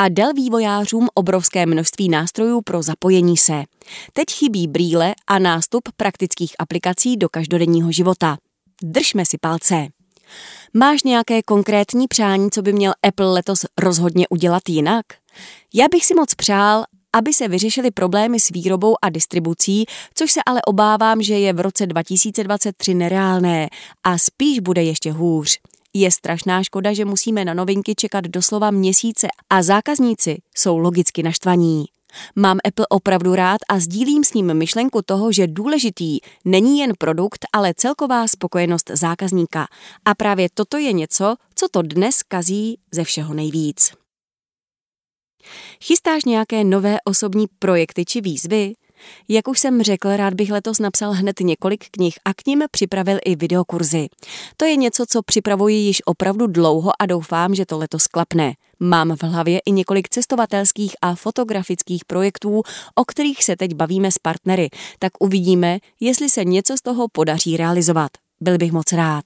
a dal vývojářům obrovské množství nástrojů pro zapojení se. Teď chybí brýle a nástup praktických aplikací do každodenního života. Držme si palce. Máš nějaké konkrétní přání, co by měl Apple letos rozhodně udělat jinak? Já bych si moc přál, aby se vyřešily problémy s výrobou a distribucí, což se ale obávám, že je v roce 2023 nereálné a spíš bude ještě hůř. Je strašná škoda, že musíme na novinky čekat doslova měsíce a zákazníci jsou logicky naštvaní. Mám Apple opravdu rád a sdílím s ním myšlenku toho, že důležitý není jen produkt, ale celková spokojenost zákazníka. A právě toto je něco, co to dnes kazí ze všeho nejvíc. Chystáš nějaké nové osobní projekty či výzvy? Jak už jsem řekl, rád bych letos napsal hned několik knih a k ním připravil i videokurzy. To je něco, co připravuji již opravdu dlouho a doufám, že to letos klapne. Mám v hlavě i několik cestovatelských a fotografických projektů, o kterých se teď bavíme s partnery, tak uvidíme, jestli se něco z toho podaří realizovat. Byl bych moc rád.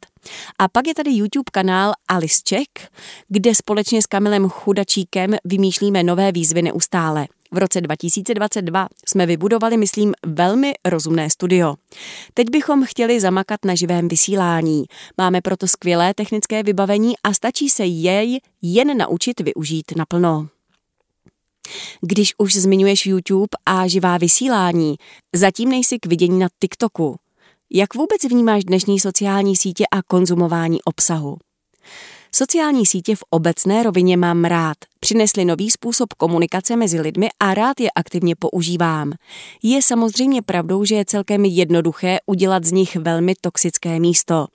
A pak je tady YouTube kanál Alice Czech, kde společně s Kamilem Chudačíkem vymýšlíme nové výzvy neustále. V roce 2022 jsme vybudovali, myslím, velmi rozumné studio. Teď bychom chtěli zamakat na živém vysílání. Máme proto skvělé technické vybavení a stačí se jej jen naučit využít naplno. Když už zmiňuješ YouTube a živá vysílání, zatím nejsi k vidění na TikToku. Jak vůbec vnímáš dnešní sociální sítě a konzumování obsahu? Sociální sítě v obecné rovině mám rád. Přinesli nový způsob komunikace mezi lidmi a rád je aktivně používám. Je samozřejmě pravdou, že je celkem jednoduché udělat z nich velmi toxické místo.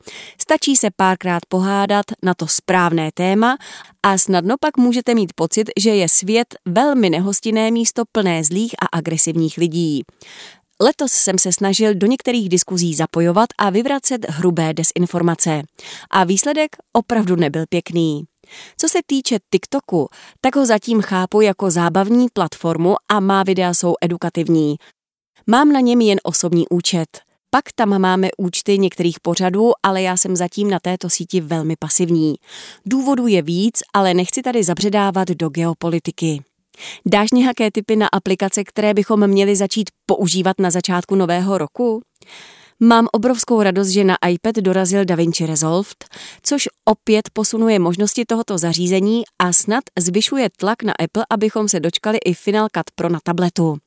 Stačí se párkrát pohádat na to správné téma a snadno pak můžete mít pocit, že je svět velmi nehostinné místo plné zlých a agresivních lidí. Letos jsem se snažil do některých diskuzí zapojovat a vyvracet hrubé desinformace. A výsledek opravdu nebyl pěkný. Co se týče TikToku, tak ho zatím chápu jako zábavní platformu a má videa jsou edukativní. Mám na něm jen osobní účet. Pak tam máme účty některých pořadů, ale já jsem zatím na této síti velmi pasivní. Důvodů je víc, ale nechci tady zabředávat do geopolitiky. Dáš nějaké typy na aplikace, které bychom měli začít používat na začátku nového roku? Mám obrovskou radost, že na iPad dorazil DaVinci Resolve, což opět posunuje možnosti tohoto zařízení a snad zvyšuje tlak na Apple, abychom se dočkali i Final Cut Pro na tabletu.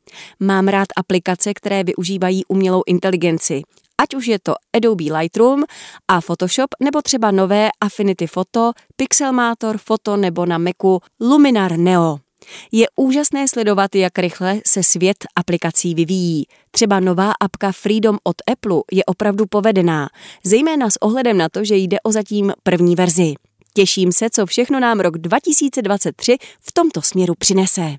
Mám rád aplikace, které využívají umělou inteligenci, ať už je to Adobe Lightroom a Photoshop, nebo třeba nové Affinity Photo, Pixelmator, Photo nebo na Macu Luminar Neo. Je úžasné sledovat, jak rychle se svět aplikací vyvíjí. Třeba nová apka Freedom od Apple je opravdu povedená, zejména s ohledem na to, že jde o zatím první verzi. Těším se, co všechno nám rok 2023 v tomto směru přinese.